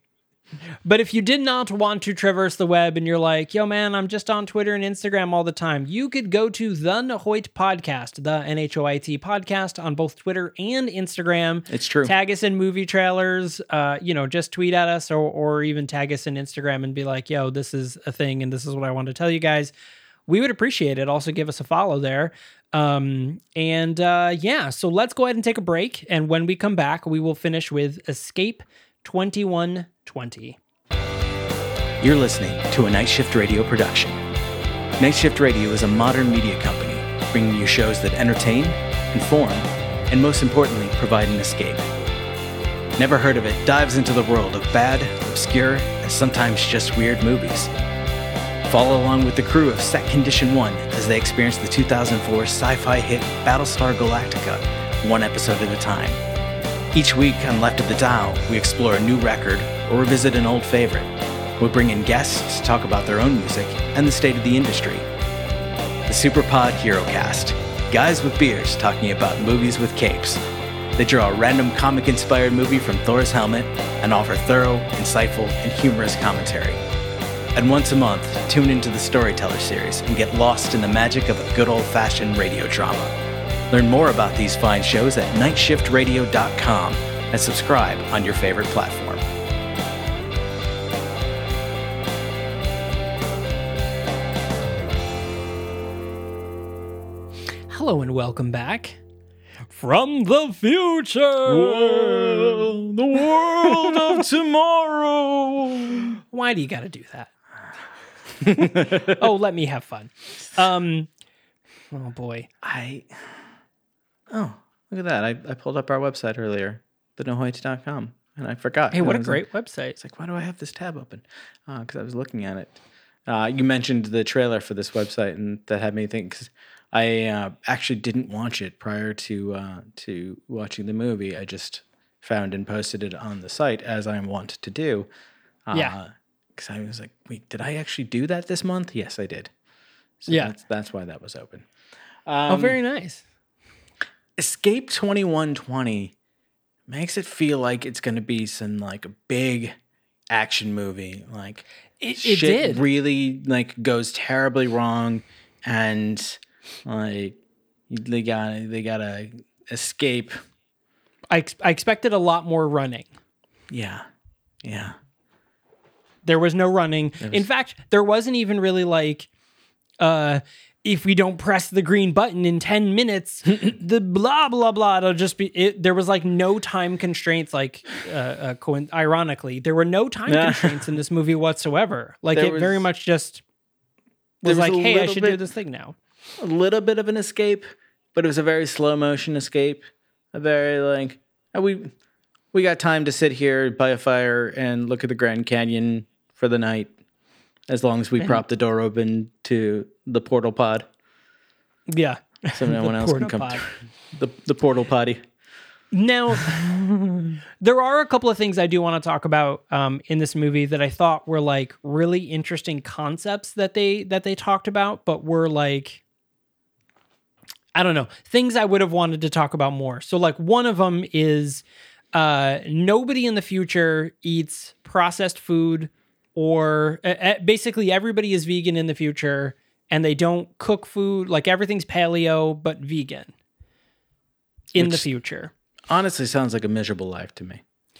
But if you did not want to traverse the web and you're like, yo, man, I'm just on Twitter and Instagram all the time, you could go to the Nahoit podcast, the N H O I T podcast on both Twitter and Instagram. It's true. Tag us in movie trailers. Uh, you know, just tweet at us or, or even tag us in Instagram and be like, yo, this is a thing and this is what I want to tell you guys. We would appreciate it. Also, give us a follow there. Um, and uh, yeah, so let's go ahead and take a break. And when we come back, we will finish with Escape 2120. You're listening to a Night Shift Radio production. Night Shift Radio is a modern media company bringing you shows that entertain, inform, and most importantly, provide an escape. Never Heard of It dives into the world of bad, obscure, and sometimes just weird movies. Follow along with the crew of Set Condition 1 as they experience the 2004 sci fi hit Battlestar Galactica, one episode at a time. Each week on Left of the Dial, we explore a new record or revisit an old favorite. We bring in guests to talk about their own music and the state of the industry. the Superpod HeroCast. Guys with beers talking about movies with capes. They draw a random comic inspired movie from Thor's helmet and offer thorough, insightful, and humorous commentary. And once a month, tune into the Storyteller series and get lost in the magic of a good old fashioned radio drama. Learn more about these fine shows at nightshiftradio.com and subscribe on your favorite platform. Hello and welcome back from the future, the world of (laughs) tomorrow. Why do you got to do that? (laughs) oh, let me have fun. Um, oh boy, I. Oh, look at that. I, I pulled up our website earlier, thenahoit.com, and I forgot. hey, what a was like- great website! It's like, why do I have this tab open? Because I was looking at it. Uh, you mentioned the trailer for this website, and that had me think. Cause I uh, actually didn't watch it prior to uh, to watching the movie. I just found and posted it on the site as I am wont to do. Uh, Yeah. Because I was like, wait, did I actually do that this month? Yes, I did. So Yeah. That's, that's why that was open. oh, Um, very nice. Escape 2120 makes it feel like it's going to be some like a big action movie. Like It, it shit did. really like goes terribly wrong and like they got they got to escape. I, ex- I expected a lot more running. Yeah. Yeah. There was no running. In fact, there wasn't even really like, uh, if we don't press the green button in 10 minutes, (laughs) the blah, blah, blah, it'll just be, it, there was like no time constraints. Like, uh, uh, coin- ironically, there were no time (laughs) constraints in this movie whatsoever. Like, There it very much just was, was like, hey, I should do this thing now. a little bit of an escape, but it was a very slow motion escape. A very like uh, we we got time to sit here by a fire and look at the Grand Canyon for the night, as long as we prop the door open to the portal pod, Yeah. so no (laughs) one else can come. potty. (laughs) The the portal potty. Now, (laughs) there are a couple of things I do want to talk about um, in this movie that I thought were like really interesting concepts that they that they talked about, but were like I don't know things I would have wanted to talk about more. So, like one of them is uh, nobody in the future eats processed food, or uh, basically everybody is vegan in the future, and they don't cook food. Like everything's paleo but vegan in the future. Honestly, sounds like a miserable life to me. I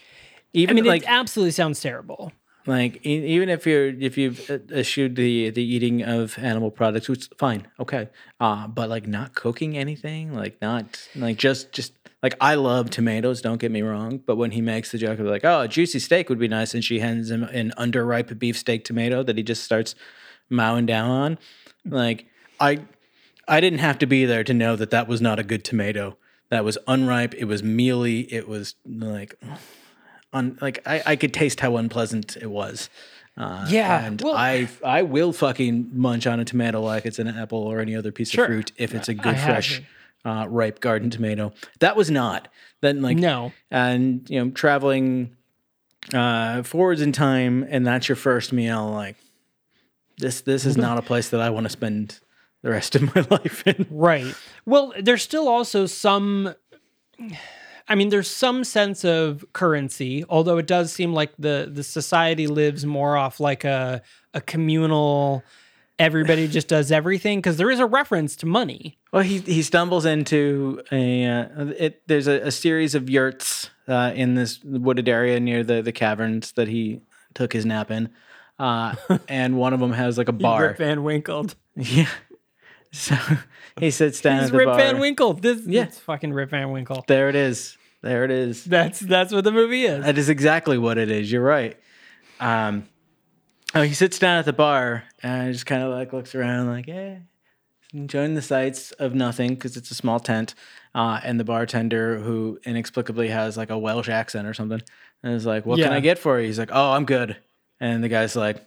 Even mean, like it absolutely sounds terrible. like even if you're if you've uh, eschewed the the eating of animal products, which fine, okay, uh, but like not cooking anything, like not like just just like I love tomatoes. Don't get me wrong, but when he makes the joke of like, oh, a juicy steak would be nice, and she hands him an underripe beefsteak tomato that he just starts mowing down on, like I I didn't have to be there to know that that was not a good tomato. That was unripe. It was mealy. It was like un, like I, I could taste how unpleasant it was. Uh, Yeah, and well- I I will fucking munch on a tomato like it's an apple or any other piece Sure. of fruit if it's a good have fresh uh, ripe garden tomato. That was not. Then like No. and you know traveling uh, forwards in time and that's your first meal. Like this this is not a place that I want to spend the rest of (laughs) my life in. Right. Well, there's still also some I mean, there's some sense of currency, although it does seem like the the society lives more off like a a communal everybody just does everything because there is a reference to money. Well, he he stumbles into a uh, it. There's a, a series of yurts uh, in this wooded area near the the caverns that he took his nap in, uh, and one of them has like a bar. Rip Van Winkle. (laughs) Yeah. So he sits down He's at the Rip bar. Van Winkle. This Yeah. it's fucking Rip Van Winkle. There it is. There it is. That's that's what the movie is. That is exactly what it is. You're right. Um, oh, he sits down at the bar and just kind of like looks around, like, yeah, enjoying the sights of nothing because it's a small tent. Uh, and the bartender, who inexplicably has like a Welsh accent or something, and is like, "What can I get for you?" He's like, "Oh, I'm good." And the guy's like,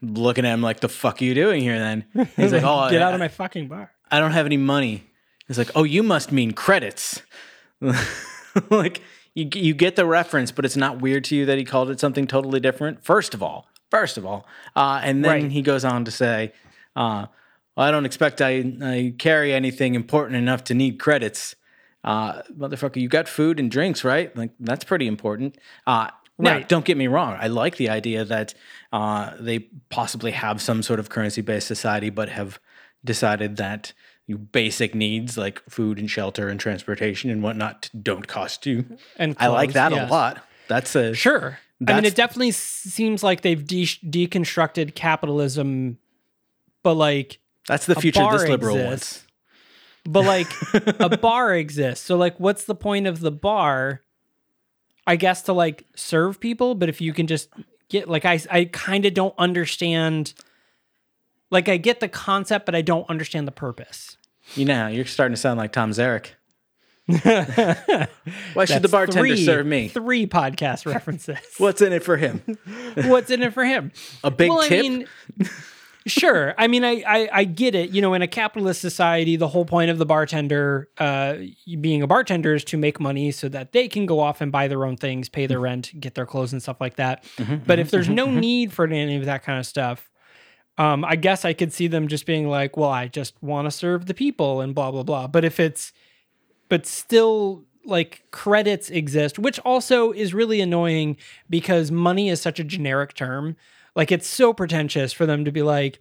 looking at him like, "The fuck are you doing here?" Then he's like, (laughs) "Oh, Get I- out of my fucking bar. I don't have any money. He's like, oh, you must mean credits. (laughs) like you you get the reference, but it's not weird to you that he called it something totally different. First of all, first of all, uh, and then Right. he goes on to say, uh, I don't expect I, I carry anything important enough to need credits. Uh, motherfucker, you got food and drinks, right? Like that's pretty important. Uh, now, Right. don't get me wrong. I like the idea that uh, they possibly have some sort of currency-based society, but have decided that your basic needs like food and shelter and transportation and whatnot don't cost you. And I like that yeah. a lot. That's a Sure. I mean, it definitely seems like they've de- deconstructed capitalism, but like, that's the future this liberal exists. wants. but like, a bar (laughs) exists. So like, what's the point of the bar? I guess to like serve people, but if you can just get like, I I kind of don't understand. Like, I get the concept, but I don't understand the purpose. You know, you're starting to sound like Tom Zarek. (laughs) Why should the bartender three- serve me? Three podcast references. (laughs) What's in it for him? (laughs) What's in it for him? A big well, tip? I mean, sure. I mean, I, I I get it. You know, in a capitalist society, the whole point of the bartender uh, being a bartender is to make money so that they can go off and buy their own things, pay their mm-hmm. rent, get their clothes and stuff like that. Mm-hmm, mm-hmm, but if there's no need for any of that kind of stuff, um, I guess I could see them just being like, well, I just want to serve the people and blah blah blah. But if it's, but still like credits exist, which also is really annoying because money is such a generic term. Like it's so pretentious for them to be like,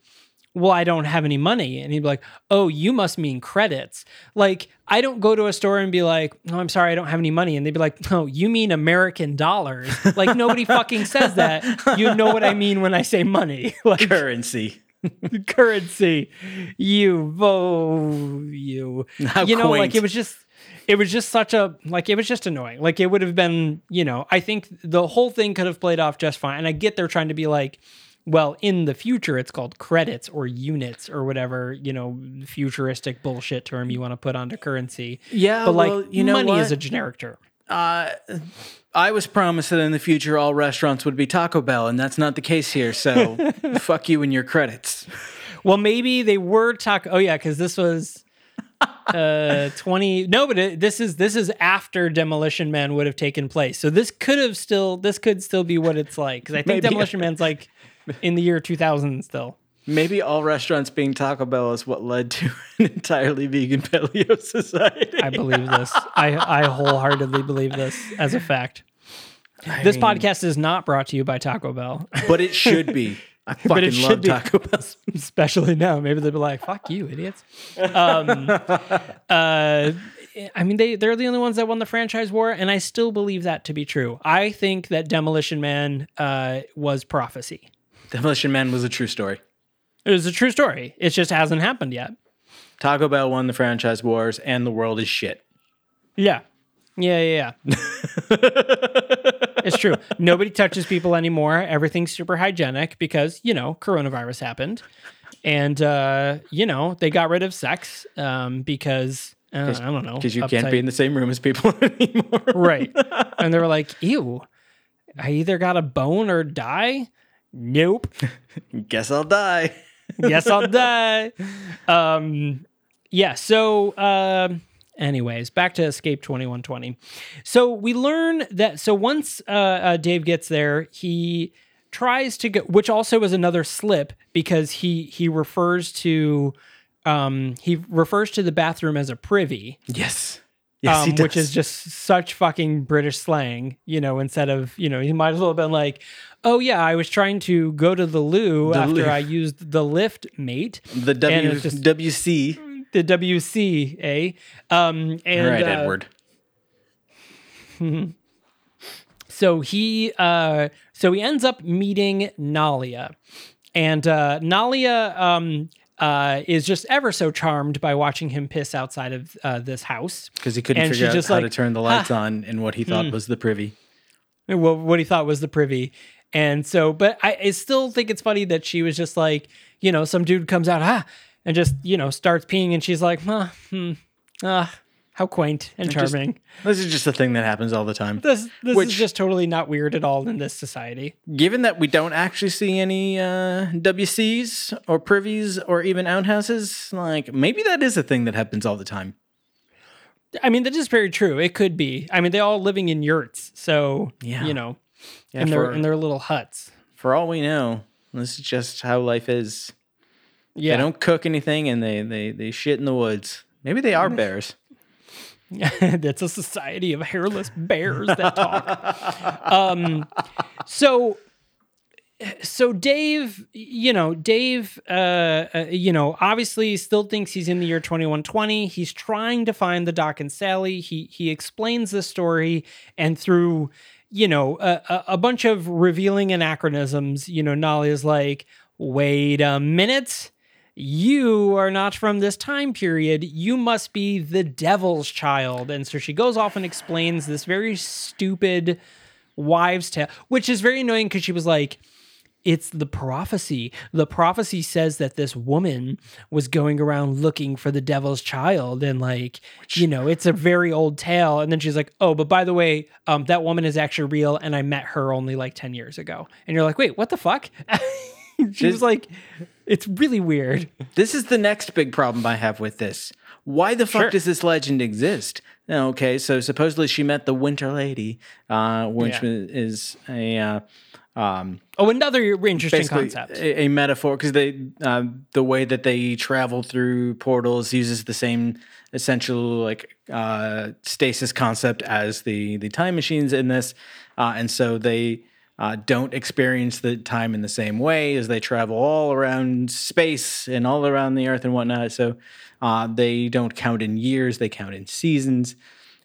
well, I don't have any money. And he'd be like, oh, you must mean credits. Like, I don't go to a store and be like, oh, I'm sorry, I don't have any money. And they'd be like, no, you mean American dollars. Like, nobody fucking says that. You know what I mean when I say money. (laughs) Like, Currency. (laughs) currency. You, oh, you. (laughs) How you know, like it was just, it was just such a, like, it was just annoying. Like, it would have been, you know, I think the whole thing could have played off just fine. And I get they're trying to be like, well, in the future, it's called credits or units or whatever, you know, futuristic bullshit term you want to put onto currency. Yeah, But like, well, you know money what? is a generic term. Uh, I was promised that in the future all restaurants would be Taco Bell, and that's not the case here. So (laughs) fuck you and your credits. Well, maybe they were Taco. Oh yeah, because this was uh 20 no but it, this is this is after demolition man would have taken place so this could have still this could still be what it's like because i think Maybe. demolition man's like in the year 2000 still Maybe all restaurants being Taco Bell is what led to (laughs) an entirely vegan paleo society. i believe this i i wholeheartedly believe this as a fact this mean- podcast is not brought to you by taco bell but it should be. (laughs) I (laughs) fucking it should love be. Taco Bell. (laughs) especially now. Maybe they'll be like, "Fuck you, idiots." Um, (laughs) uh, I mean, they they're the only ones that won the franchise war, and I still believe that to be true. I think that Demolition Man uh, was prophecy. Demolition Man was a true story. It was a true story. It just hasn't happened yet. Taco Bell won the franchise wars, and the world is shit. Yeah, yeah, yeah. yeah. it's true. Nobody touches people anymore. Everything's super hygienic because you know coronavirus happened, and uh, you know they got rid of sex um, because uh, I don't know Because you can't uptight- be in the same room as people (laughs) anymore. right. And they were like, "Ew, I either got a bone or die." Nope. (laughs) Guess I'll die. Guess I'll die. Um, yeah. So, um, anyways, back to Escape Twenty One Twenty. So we learn that. So once uh, uh, Dave gets there, he tries to go, which also is another slip because he he refers to. Um, he refers to the bathroom as a privy. Yes. Yes, um, which is just such fucking British slang, you know, instead of, you know, he might as well have been like, oh, yeah, I was trying to go to the loo The after loo. I used the lift mate, the W just- WC. The WC, um, and All right, uh, Edward. (laughs) so he uh so he ends up meeting Nalia. And uh Nalia um uh is just ever so charmed by watching him piss outside of uh, this house. Because he couldn't and figure out just how like, to turn the lights on in what he thought was the privy. what, what he thought was the privy. And so, but I, I still think it's funny that she was just like, you know, some dude comes out, ah, and just, you know, starts peeing. And she's like, huh, hmm, ah, how quaint and just- charming. This is just a thing that happens all the time. this this which- is just totally not weird at all in this society. Given that we don't actually see any uh, WCs or privies or even outhouses, like maybe that is a thing that happens all the time. I mean, that is very true. It could be. I mean, they're all living in yurts. So, Yeah. you know, Yeah, in their in their little huts. for all we know, this is just how life is. Yeah. They don't cook anything and they they they shit in the woods. Maybe they are bears. (laughs) That's a society of hairless bears that talk. um, so, so Dave, you know, Dave, uh, uh, you know, obviously still thinks he's in the year 2120. He's trying to find the Doc and Sally. He he explains the story, and through you know a, a, a bunch of revealing anachronisms, you know, Nolly is like, wait a minute you are not from this time period. You must be the devil's child. And so she goes off and explains this very stupid wives' tale, which is very annoying because she was like, it's the prophecy. The prophecy says that this woman was going around looking for the devil's child, and like, you know, it's a very old tale. And then she's like, "Oh, but by the way, um, that woman is actually real, and I met her only like ten years ago." And you're like, "Wait, what the fuck?" (laughs) (laughs) she was like, "It's really weird." This is the next big problem I have with this. Why the fuck Sure. does this legend exist? Okay, so supposedly she met the Winter Lady, uh, which Yeah. is a uh, um, Oh, another interesting concept. a, a metaphor because they uh, the way that they travel through portals uses the same essential like uh, stasis concept as the the time machines in this, uh, and so they. Uh, don't experience the time in the same way as they travel all around space and all around the earth and whatnot. So uh, they don't count in years; they count in seasons.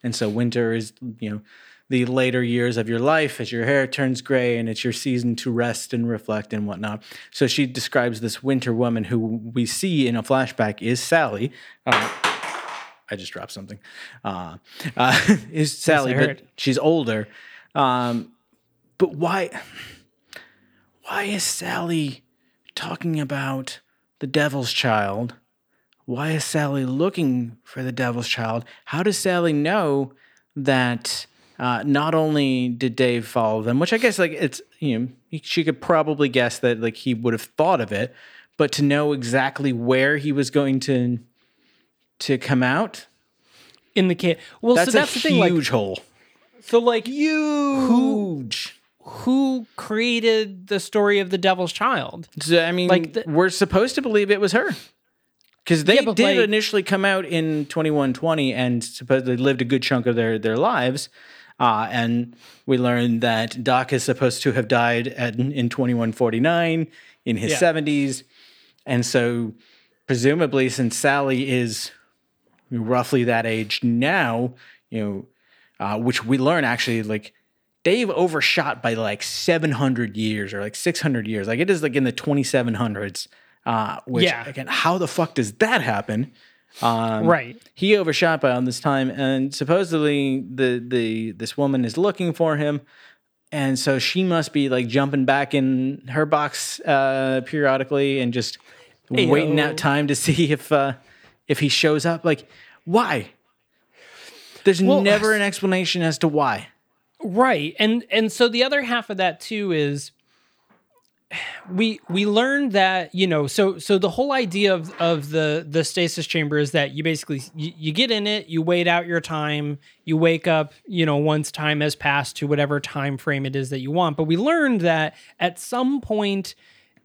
And so winter is, you know, the later years of your life as your hair turns gray and it's your season to rest and reflect and whatnot. So she describes this winter woman who we see in a flashback is Sally. Uh, I just dropped something. Uh, uh, (laughs) is Sally, but she's older. Um, but why? Why is Sally talking about the devil's child? Why is Sally looking for the devil's child? How does Sally know that uh, not only did Dave follow them, which I guess like it's you know she could probably guess that like he would have thought of it, but to know exactly where he was going to to come out, in the kid. Well, that's, so that's a the thing. Like, huge hole. so like, Huge. who created the story of the Devil's Child? So, I mean, Like the- we're supposed to believe it was her. Because they Yeah, did like- initially come out in 2120 and supposedly lived a good chunk of their, their lives. Uh, and we learned that Doc is supposed to have died at, in 2149 in his Yeah. 70s. And so, presumably, since Sally is roughly that age now, you know, uh, which we learn actually like Dave overshot by like 700 years or like 600 years. Like it is like in the 2700s. Uh, which Yeah. again, how the fuck does that happen? Um, Right. He overshot by on this time, and supposedly the the this woman is looking for him, and so she must be like jumping back in her box uh, periodically and just waiting Ayo. out time to (laughs) see if uh, if he shows up. Like, why? There's Well, never (sighs) an explanation as to why. Right. And and so the other half of that too is we we learned that you know so so the whole idea of of the the stasis chamber is that you basically you, you get in it you wait out your time you wake up you know once time has passed to whatever time frame it is that you want but we learned that at some point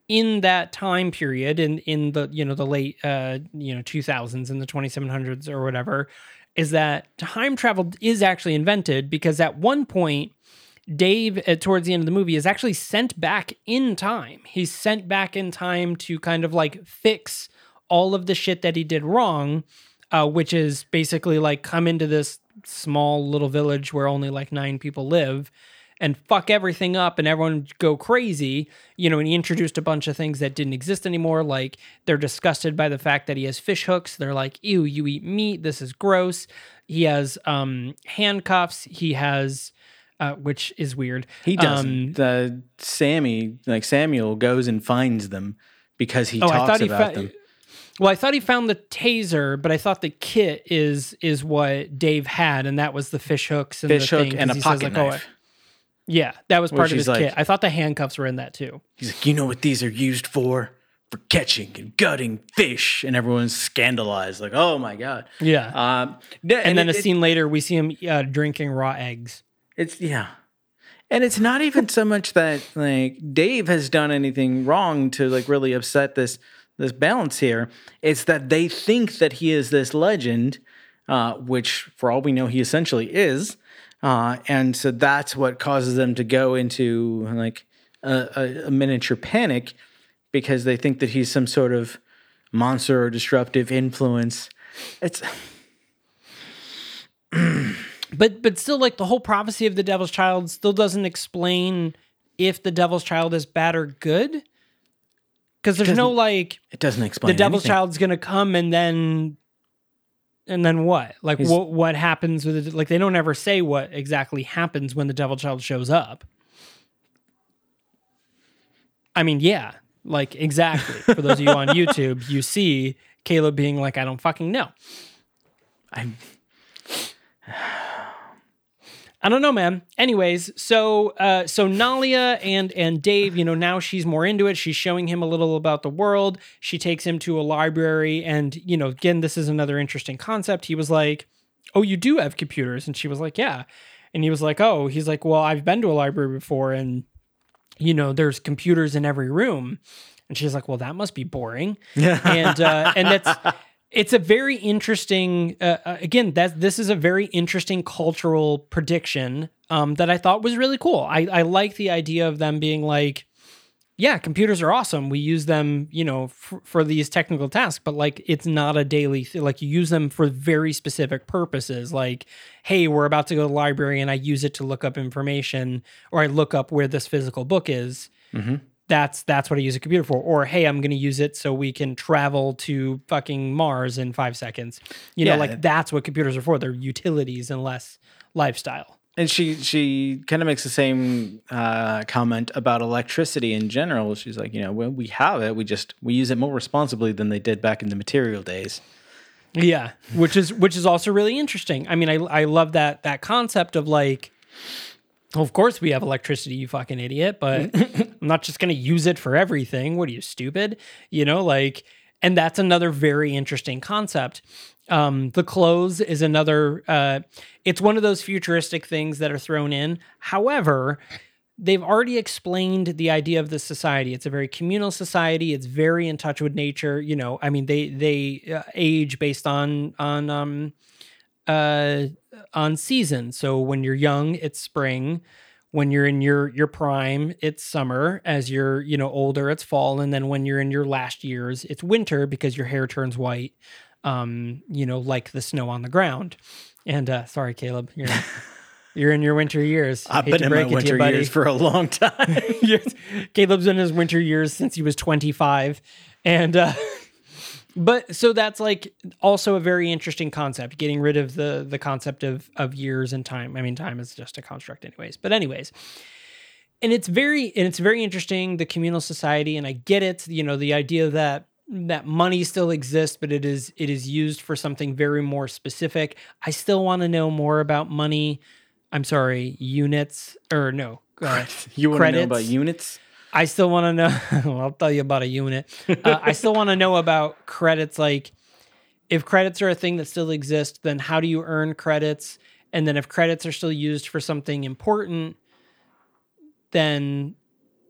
in that time period in in the you know the late uh you know 2000s in the 2700s or whatever is that time travel is actually invented because at one point Dave at towards the end of the movie is actually sent back in time. He's sent back in time to kind of like fix all of the shit that he did wrong, uh, which is basically like come into this small little village where only like nine people live and fuck everything up and everyone go crazy. You know, and he introduced a bunch of things that didn't exist anymore. Like they're disgusted by the fact that he has fish hooks. They're like, ew, you eat meat. This is gross. He has um, handcuffs. He has, uh, which is weird. He doesn't. Um, the Sammy, like Samuel, goes and finds them because he oh, talks I thought he about found. them. Well, I thought he found the taser, but I thought the kit is is what Dave had, and that was the fish hooks and Fish the hook thing, and a he says, pocket like, oh, knife. Yeah, that was part of his like- kit. I thought the handcuffs were in that too. He's like, you know what these are used for? For catching and gutting fish, and everyone's scandalized, like, oh my god. Yeah. Um, yeah, and, then it- a it- scene later, we see him uh, drinking raw eggs. It's yeah. And it's not even so much that like Dave has done anything wrong to like really upset this this balance here. It's that they think that he is this legend, uh, which for all we know he essentially is, uh, and so that's what causes them to go into like a, a, miniature panic because they think that he's some sort of monster or disruptive influence. It's (clears throat) but but still like the whole prophecy of the devil's child still doesn't explain if the devil's child is bad or good because there's no like it doesn't explain the devil's anything. child's gonna come and then and then what? Like He's- what what happens with it like they don't ever say what exactly happens when the devil child shows up. I mean yeah like exactly. For those of you on (laughs) youtube you see caleb being like i don't fucking know. I'm I don't know, man. Anyways, so uh, so Nalia and and Dave, you know, now she's more into it. She's showing him a little about the world. She takes him to a library, and you know, again, this is another interesting concept. He was like, "Oh, you do have computers," and she was like, "Yeah," and he was like, "Oh," he's like, "Well, I've been to a library before, and you know, there's computers in every room," and she's like, "Well, that must be boring," (laughs) and uh, and that's it's a very interesting uh, uh, again that this is a very interesting cultural prediction um, that i thought was really cool. I, I like the idea of them being like yeah computers are awesome. We use them you know f- for these technical tasks but like it's not a daily th- like you use them for very specific purposes like hey we're about to go to the library and i use it to look up information or i look up where this physical book is that's that's what I use a computer for. Or hey, I'm going to use it so we can travel to fucking Mars in five seconds. You know, like that's what computers are for. They're utilities and less lifestyle. And she she kind of makes the same uh, comment about electricity in general. She's like, you know, when we have it, we just we use it more responsibly than they did back in the material days. Yeah, which is which is also really interesting. I mean, I I love that that concept of like. Of course, we have electricity, you fucking idiot, but (laughs) I'm not just going to use it for everything. What are you, stupid? You know, like, and that's another very interesting concept. Um, the clothes is another, uh, it's one of those futuristic things that are thrown in. However, they've already explained the idea of this society. It's a very communal society. It's very in touch with nature. You know, I mean, they, they uh, age based on, on, um, uh, on season. So when you're young, it's spring. When you're in your your prime, it's summer. As you're you know older, it's fall. And then when you're in your last years, it's winter because your hair turns white. Um, you know, like the snow on the ground. And uh, sorry, Caleb, you're (laughs) you're in your winter years. I've been in my break it to winter you, years for a long (laughs) time. Caleb's in his winter years since he was 25. And uh but so that's like also a very interesting concept, getting rid of the the concept of of years and time. I mean, time is just a construct anyways. But anyways, and it's very and it's very interesting the communal society and I get it, you know, the idea that that money still exists but it is it is used for something very more specific. I still want to know more about money. I'm sorry, units or no, uh, (laughs) you want to know about units? I still want to know. (laughs) well, I'll tell you about a unit. Uh, I (laughs) still want to know about credits. Like, if credits are a thing that still exists, then how do you earn credits? And then if credits are still used for something important, then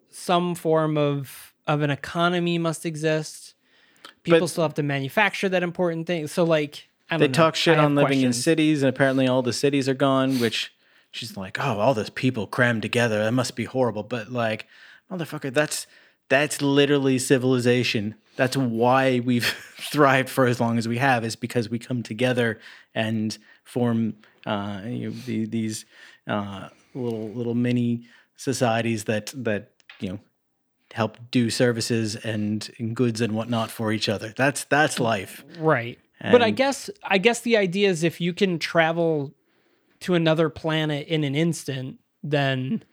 some form of of an economy must exist. People But- still have to manufacture that important thing. So, like, I don't They know. talk shit on living in cities, and apparently all the cities are gone. Which she's like, oh, all those people crammed together. That must be horrible. But like, motherfucker, that's that's literally civilization. That's why we've (laughs) thrived for as long as we have, is because we come together and form uh, you know, the, these uh, little little mini societies that that you know help do services and, and goods and whatnot for each other. That's that's life. Right. but I guess I guess the idea is if you can travel to another planet in an instant, then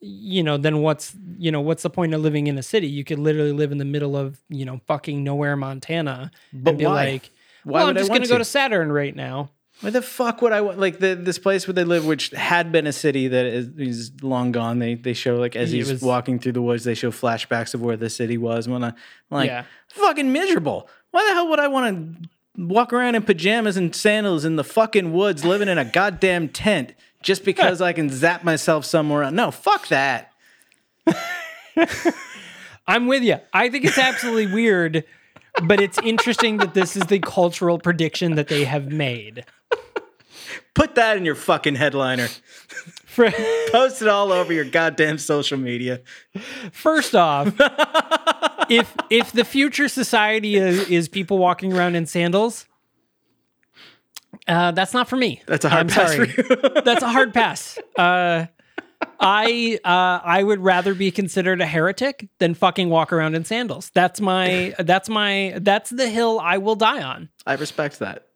you know, then what's you know, what's the point of living in a city? You could literally live in the middle of, you know, fucking nowhere, Montana. But and be why? like, Why well, I'm I just gonna go to? to Saturn right now. Why the fuck would I want like the this place where they live, which had been a city that is, is long gone. They they show like as It he's was- walking through the woods, they show flashbacks of where the city was. When I like Yeah. fucking miserable. Why the hell would I want to walk around in pajamas and sandals in the fucking woods, living in a goddamn tent just because I can zap myself somewhere? else? No, fuck that. (laughs) I'm with you. I think it's absolutely weird, but it's interesting that this is the cultural prediction that they have made. Put that in your fucking headliner. For, (laughs) Post it all over your goddamn social media. first off, (laughs) if if the future society is, is people walking around in sandals, uh, that's not for me. That's a hard I'm pass sorry. for you. That's a hard pass. Uh, I uh, I would rather be considered a heretic than fucking walk around in sandals. That's my that's my that's the hill I will die on. I respect that.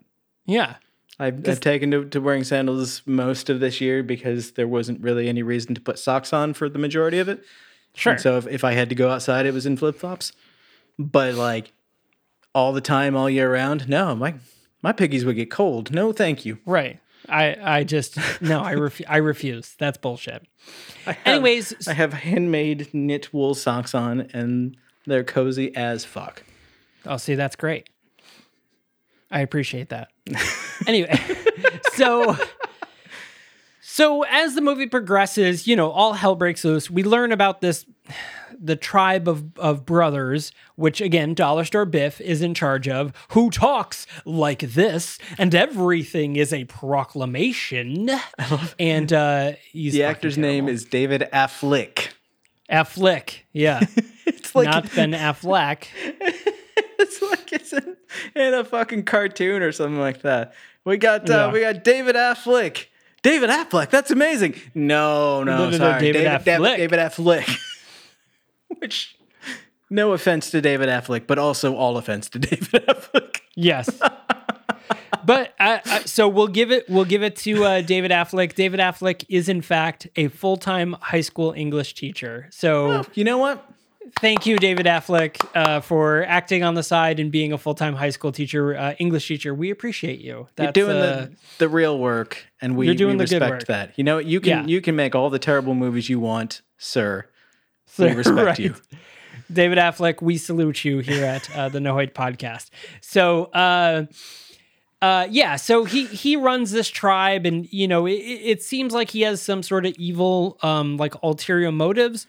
Yeah. I've, I've taken to, to wearing sandals most of this year because there wasn't really any reason to put socks on for the majority of it. Sure. And so if, if I had to go outside, it was in flip flops. But like all the time, all year round, no, my my piggies would get cold. No, thank you. Right. I I just no, I ref- I refuse. That's bullshit. (laughs) I have- Anyways, I have handmade knit wool socks on, and they're cozy as fuck. oh, see, that's great. I appreciate that. (laughs) anyway, (laughs) so so as the movie progresses, you know, all hell breaks loose. We learn about this the tribe of, of brothers, which again, Dollar Store Biff is in charge of, who talks like this, and everything is a proclamation. (laughs) and uh The actor's name is David Affleck. Affleck. Yeah. (laughs) It's like Not Ben (laughs) Affleck. it's like it's in, in a fucking cartoon or something like that. We got uh, Yeah. we got David Affleck. David Affleck, that's amazing. No, no, No, no, no, sorry, David David, Affleck. David Affleck. Which, no offense to David Affleck, but also all offense to (laughs) David Affleck. Yes. but uh, uh, so we'll give it we'll give it to uh, David Affleck. David Affleck is in fact a full-time high school English teacher. So You know what? thank you David Affleck uh, for acting on the side and being a full-time high school teacher, uh, English teacher. We appreciate you. You're doing uh, the, the real work, and we, you're doing we the good respect work. that. You know, you can Yeah. you can make all the terrible movies you want, sir. So- We (laughs) respect right. you. David Affleck, we salute you here at uh, the No podcast. So, uh, uh, yeah, so he he runs this tribe, and you know, it, it seems like he has some sort of evil, um, like ulterior motives,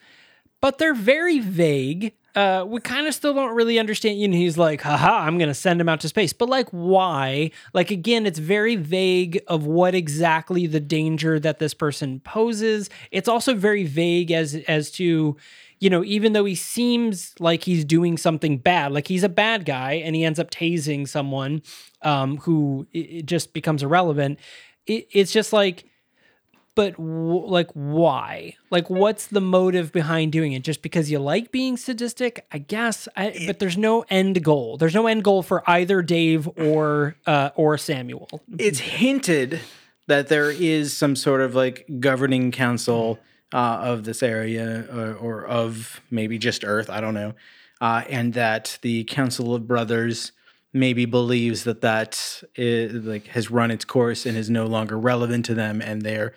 but they're very vague. Uh, we kind of still don't really understand. You know, he's like, haha, I'm going to send him out to space. But, like, why? Like, again, it's very vague of what exactly the danger that this person poses. It's also very vague as as to, you know, even though he seems like he's doing something bad, like he's a bad guy and he ends up tasing someone um, who it, it just becomes irrelevant. It, it's just like, but w- like why? Like what's the motive behind doing it? Just because you like being sadistic? I guess I, but there's no end goal. There's no end goal for either dave or uh or samuel. It's hinted that there is some sort of like governing council uh, of this area or, or of maybe just Earth, I don't know, uh, and that the Council of Brothers maybe believes that that is, like has run its course and is no longer relevant to them, and they're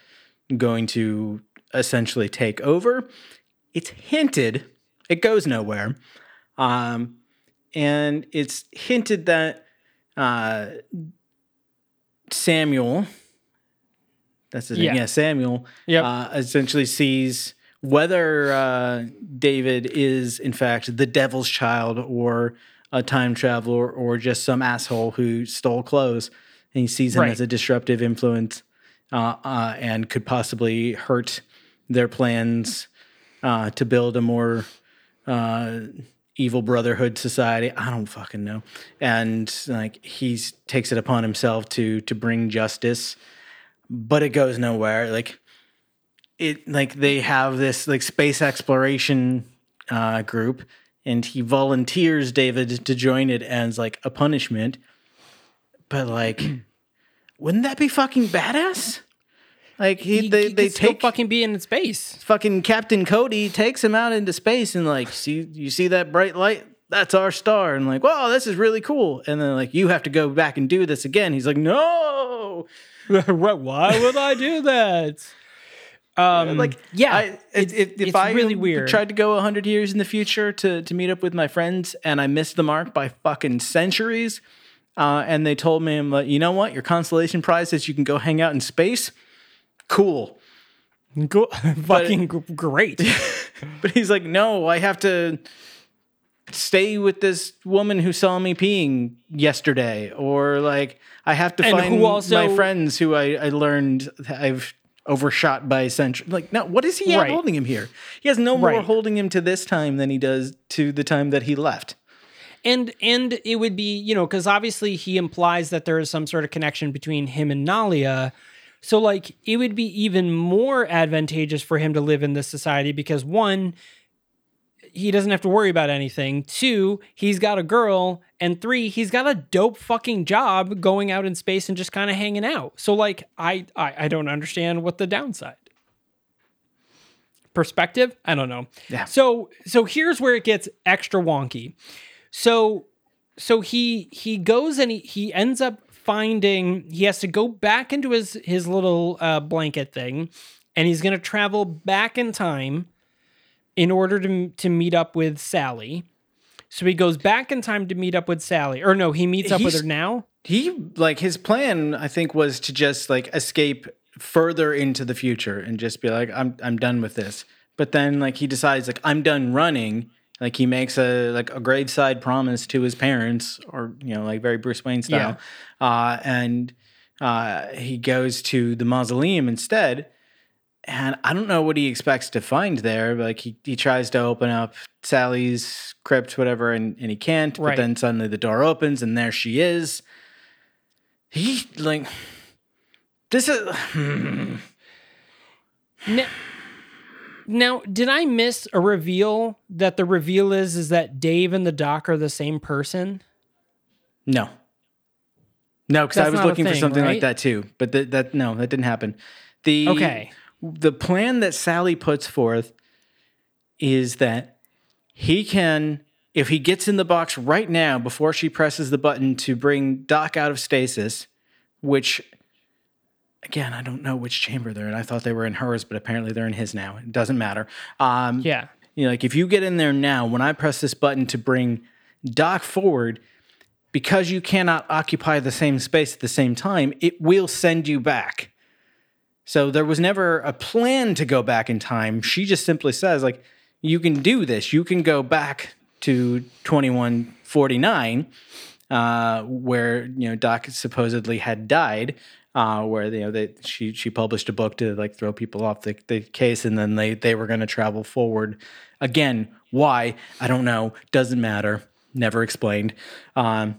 going to essentially take over. It's hinted. It goes nowhere. Um, and it's hinted that uh, Samuel, that's his name, Yeah. yeah, Samuel, Yep. uh, essentially sees whether uh, David is, in fact, the devil's child or a time traveler or just some asshole who stole clothes. And he sees him Right. as a disruptive influence uh, uh, and could possibly hurt their plans uh, to build a more uh, evil brotherhood society. I don't fucking know. And like he takes it upon himself to to bring justice, but it goes nowhere. Like it like they have this like space exploration uh, group, and he volunteers David to join it as like a punishment. But like, wouldn't that be fucking badass? Like he, He- they he they could still take fucking be in space fucking Captain Cody takes him out into space and like, see, you see that bright light? That's our star. And like, wow, this is really cool. And then like, you have to go back and do this again. He's like, no. (laughs) why would i do that um Like, yeah I, it's, if, if it's I really weird tried to go hundred years in the future to to meet up with my friends and I missed the mark by fucking centuries, uh, and they told me, I'm like, you know what, your consolation prize is you can go hang out in space. Cool. Go- (laughs) fucking gr- great (laughs) But he's like, no, I have to stay with this woman who saw me peeing yesterday, or like I have to And find who also- my friends who I, I learned I've overshot by a century. Like, no, what is he Right. holding him here? He has no more Right. holding him to this time than he does to the time that he left. And and it would be you know because obviously he implies that there is some sort of connection between him and Nalia. So like it would be even more advantageous for him to live in this society because one, he doesn't have to worry about anything. Two, he's got a girl, and three, he's got a dope fucking job going out in space and just kind of hanging out. So like I, I I don't understand what the downside. Perspective? I don't know. Yeah. So so here's where it gets extra wonky. So so he he goes and he he ends up finding he has to go back into his his little uh, blanket thing and he's going to travel back in time in order to to meet up with Sally. So he goes back in time to meet up with Sally. Or no, he meets up with her now. He like his plan, I think, was to just like escape further into the future and just be like, I'm I'm done with this. But then like he decides like I'm done running. Like he makes a like a graveside promise to his parents, or you know, like very Bruce Wayne style. Uh, and uh, he goes to the mausoleum instead. And I don't know what he expects to find there. Like he, he tries to open up Sally's crypt, whatever, and, and he can't. But then suddenly the door opens and there she is. He like this is (sighs) Now, now, did I miss a reveal that the reveal is is that Dave and the Doc are the same person? no, no, because I was looking for something right? like that too. But that that no, that didn't happen. The Okay. the plan that Sally puts forth is that he can, if he gets in the box right now before she presses the button to bring Doc out of stasis, which again, I don't know which chamber they're in. I thought they were in hers, but apparently they're in his now. It doesn't matter. Um, Yeah. you know, like if you get in there now, when I press this button to bring Doc forward, because you cannot occupy the same space at the same time, it will send you back. So there was never a plan to go back in time. She just simply says, like, you can do this. You can go back to 2149, uh, where, you know, Doc supposedly had died. Uh, where you know they she she published a book to like throw people off the, the case and then they they were going to travel forward. Again why? I don't know. Doesn't matter. Never explained. Um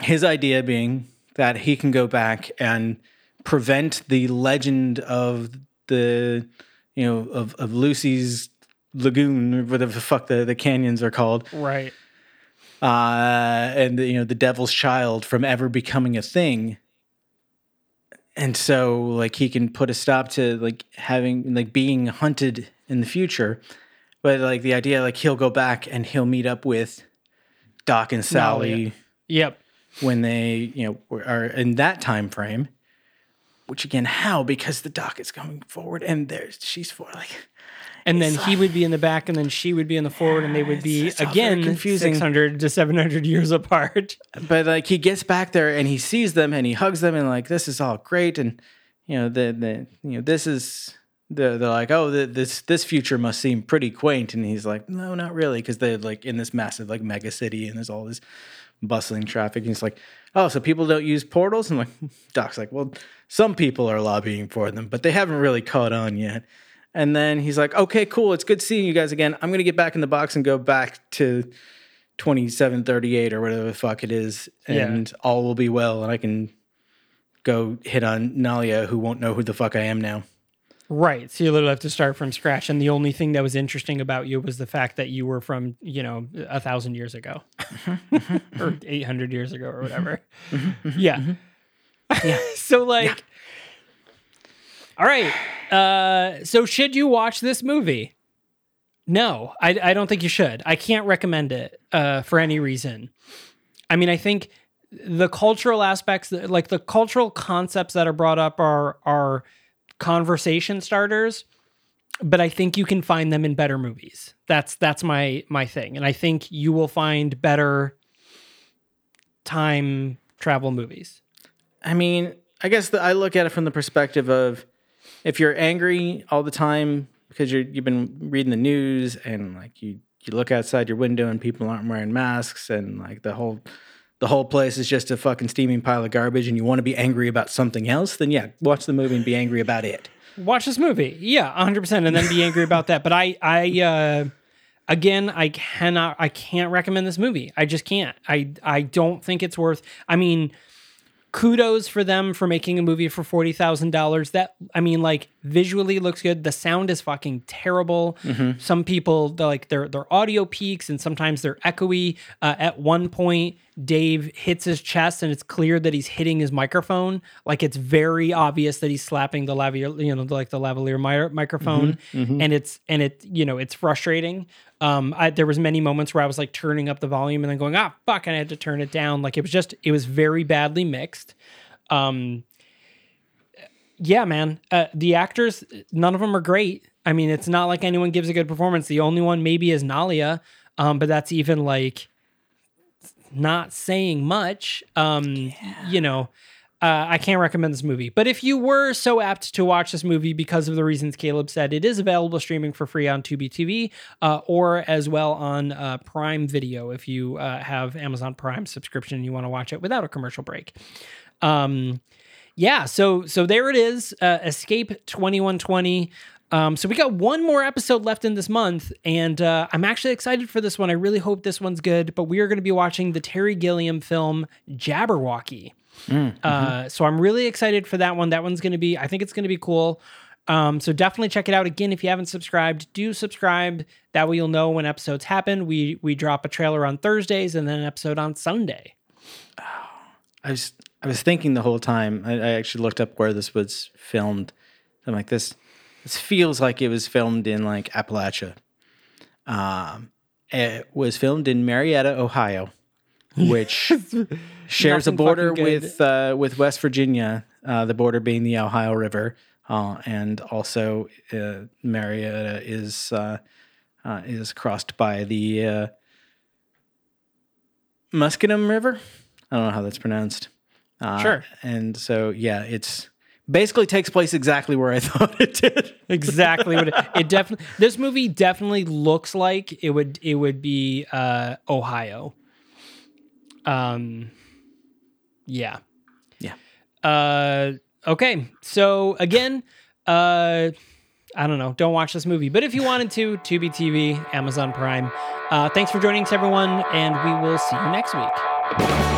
his idea being that he can go back and prevent the legend of the you know of, of lucy's lagoon whatever the fuck the, the canyons are called. Right. uh and the, you know the devil's child from ever becoming a thing and so like he can put a stop to like having like being hunted in the future. But like the idea like he'll go back and he'll meet up with doc and sally Yep. when they you know are in that time frame. Which again how? Because the doc is going forward and there's she's for like And then he would be in the back, and then she would be in the forward, and they would be it's all very again confusing. six hundred to seven hundred years apart. but like he gets back there and he sees them and he hugs them and like this is all great and you know the the you know this is they're, they're like oh the, this this future must seem pretty quaint and he's like no not really because they're like in this massive like mega city and there's all this bustling traffic and he's like oh so people don't use portals and like (laughs) doc's like well some people are lobbying for them but they haven't really caught on yet and then he's like okay cool it's good seeing you guys again i'm gonna get back in the box and go back to 2738 or whatever the fuck it is Yeah. and all will be well and i can go hit on nalia who won't know who the fuck i am now Right. So you literally have to start from scratch. And the only thing that was interesting about you was the fact that you were from, you know, a thousand years ago mm-hmm. (laughs) or 800 years ago or whatever. Mm-hmm. Mm-hmm. yeah. (laughs) Yeah. so, like, all right. Uh, so, should you watch this movie? No, I, I don't think you should. I can't recommend it uh, for any reason. I mean, I think the cultural aspects, like the cultural concepts that are brought up, are are conversation starters but i think you can find them in better movies that's that's my my thing and i think you will find better time travel movies i mean i guess the, i look at it from the perspective of if you're angry all the time because you're you've been reading the news and like you you look outside your window and people aren't wearing masks and like the whole the whole place is just a fucking steaming pile of garbage and you want to be angry about something else, then yeah, watch the movie and be angry about it. Watch this movie. Yeah, 100% and then be angry about that. But I I uh again, I cannot I can't recommend this movie. I just can't. I I don't think it's worth I mean kudos for them for making a movie for forty thousand dollars. That I mean, like visually looks good. The sound is fucking terrible. Mm-hmm. Some people they're like their their audio peaks and sometimes they're echoey. Uh, at one point, Dave hits his chest and it's clear that he's hitting his microphone. Like it's very obvious that he's slapping the lavalier, you know, like the lavalier mi- microphone, mm-hmm. Mm-hmm. and it's and it you know it's frustrating. Um, I, there was many moments where I was like turning up the volume and then going, ah, fuck, and I had to turn it down. Like it was just, it was very badly mixed. Um, yeah, man. Uh, the actors, none of them are great. I mean, it's not like anyone gives a good performance. The only one maybe is Nalia, um, but that's even like not saying much. Um, You know, uh, I can't recommend this movie. But if you were so apt to watch this movie because of the reasons Caleb said, it is available streaming for free on Tubi TV uh, or as well on uh, Prime Video if you uh, have Amazon Prime subscription and you want to watch it without a commercial break. Um, yeah, so so there it is. Uh, Escape 2120. Um, so we got one more episode left in this month, and uh, I'm actually excited for this one. I really hope this one's good. But we are going to be watching the Terry Gilliam film Jabberwocky. Uh, so I'm really excited for that one. That one's going to be, I think it's going to be cool. Um, so definitely check it out. Again, if you haven't subscribed, do subscribe. That way you'll know when episodes happen. We we drop a trailer on Thursdays and then an episode on Sunday. I was I was thinking the whole time. I, I actually looked up where this was filmed. I'm like this. This feels like it was filmed in like Appalachia. Um, it was filmed in Marietta, Ohio, which (laughs) shares a border with uh, with West Virginia. Uh, the border being the Ohio River, uh, and also uh, Marietta is uh, uh, is crossed by the uh, Muskingum River. I don't know how that's pronounced. Uh, Sure. And so, yeah, it's basically takes place exactly where I (laughs) thought it did. exactly what it, it definitely this movie definitely looks like it would it would be uh ohio um yeah. Yeah. uh okay. So again uh i don't know. Don't watch this movie. But if you wanted to tubi tv amazon prime. Uh thanks for joining us everyone and we will see you next week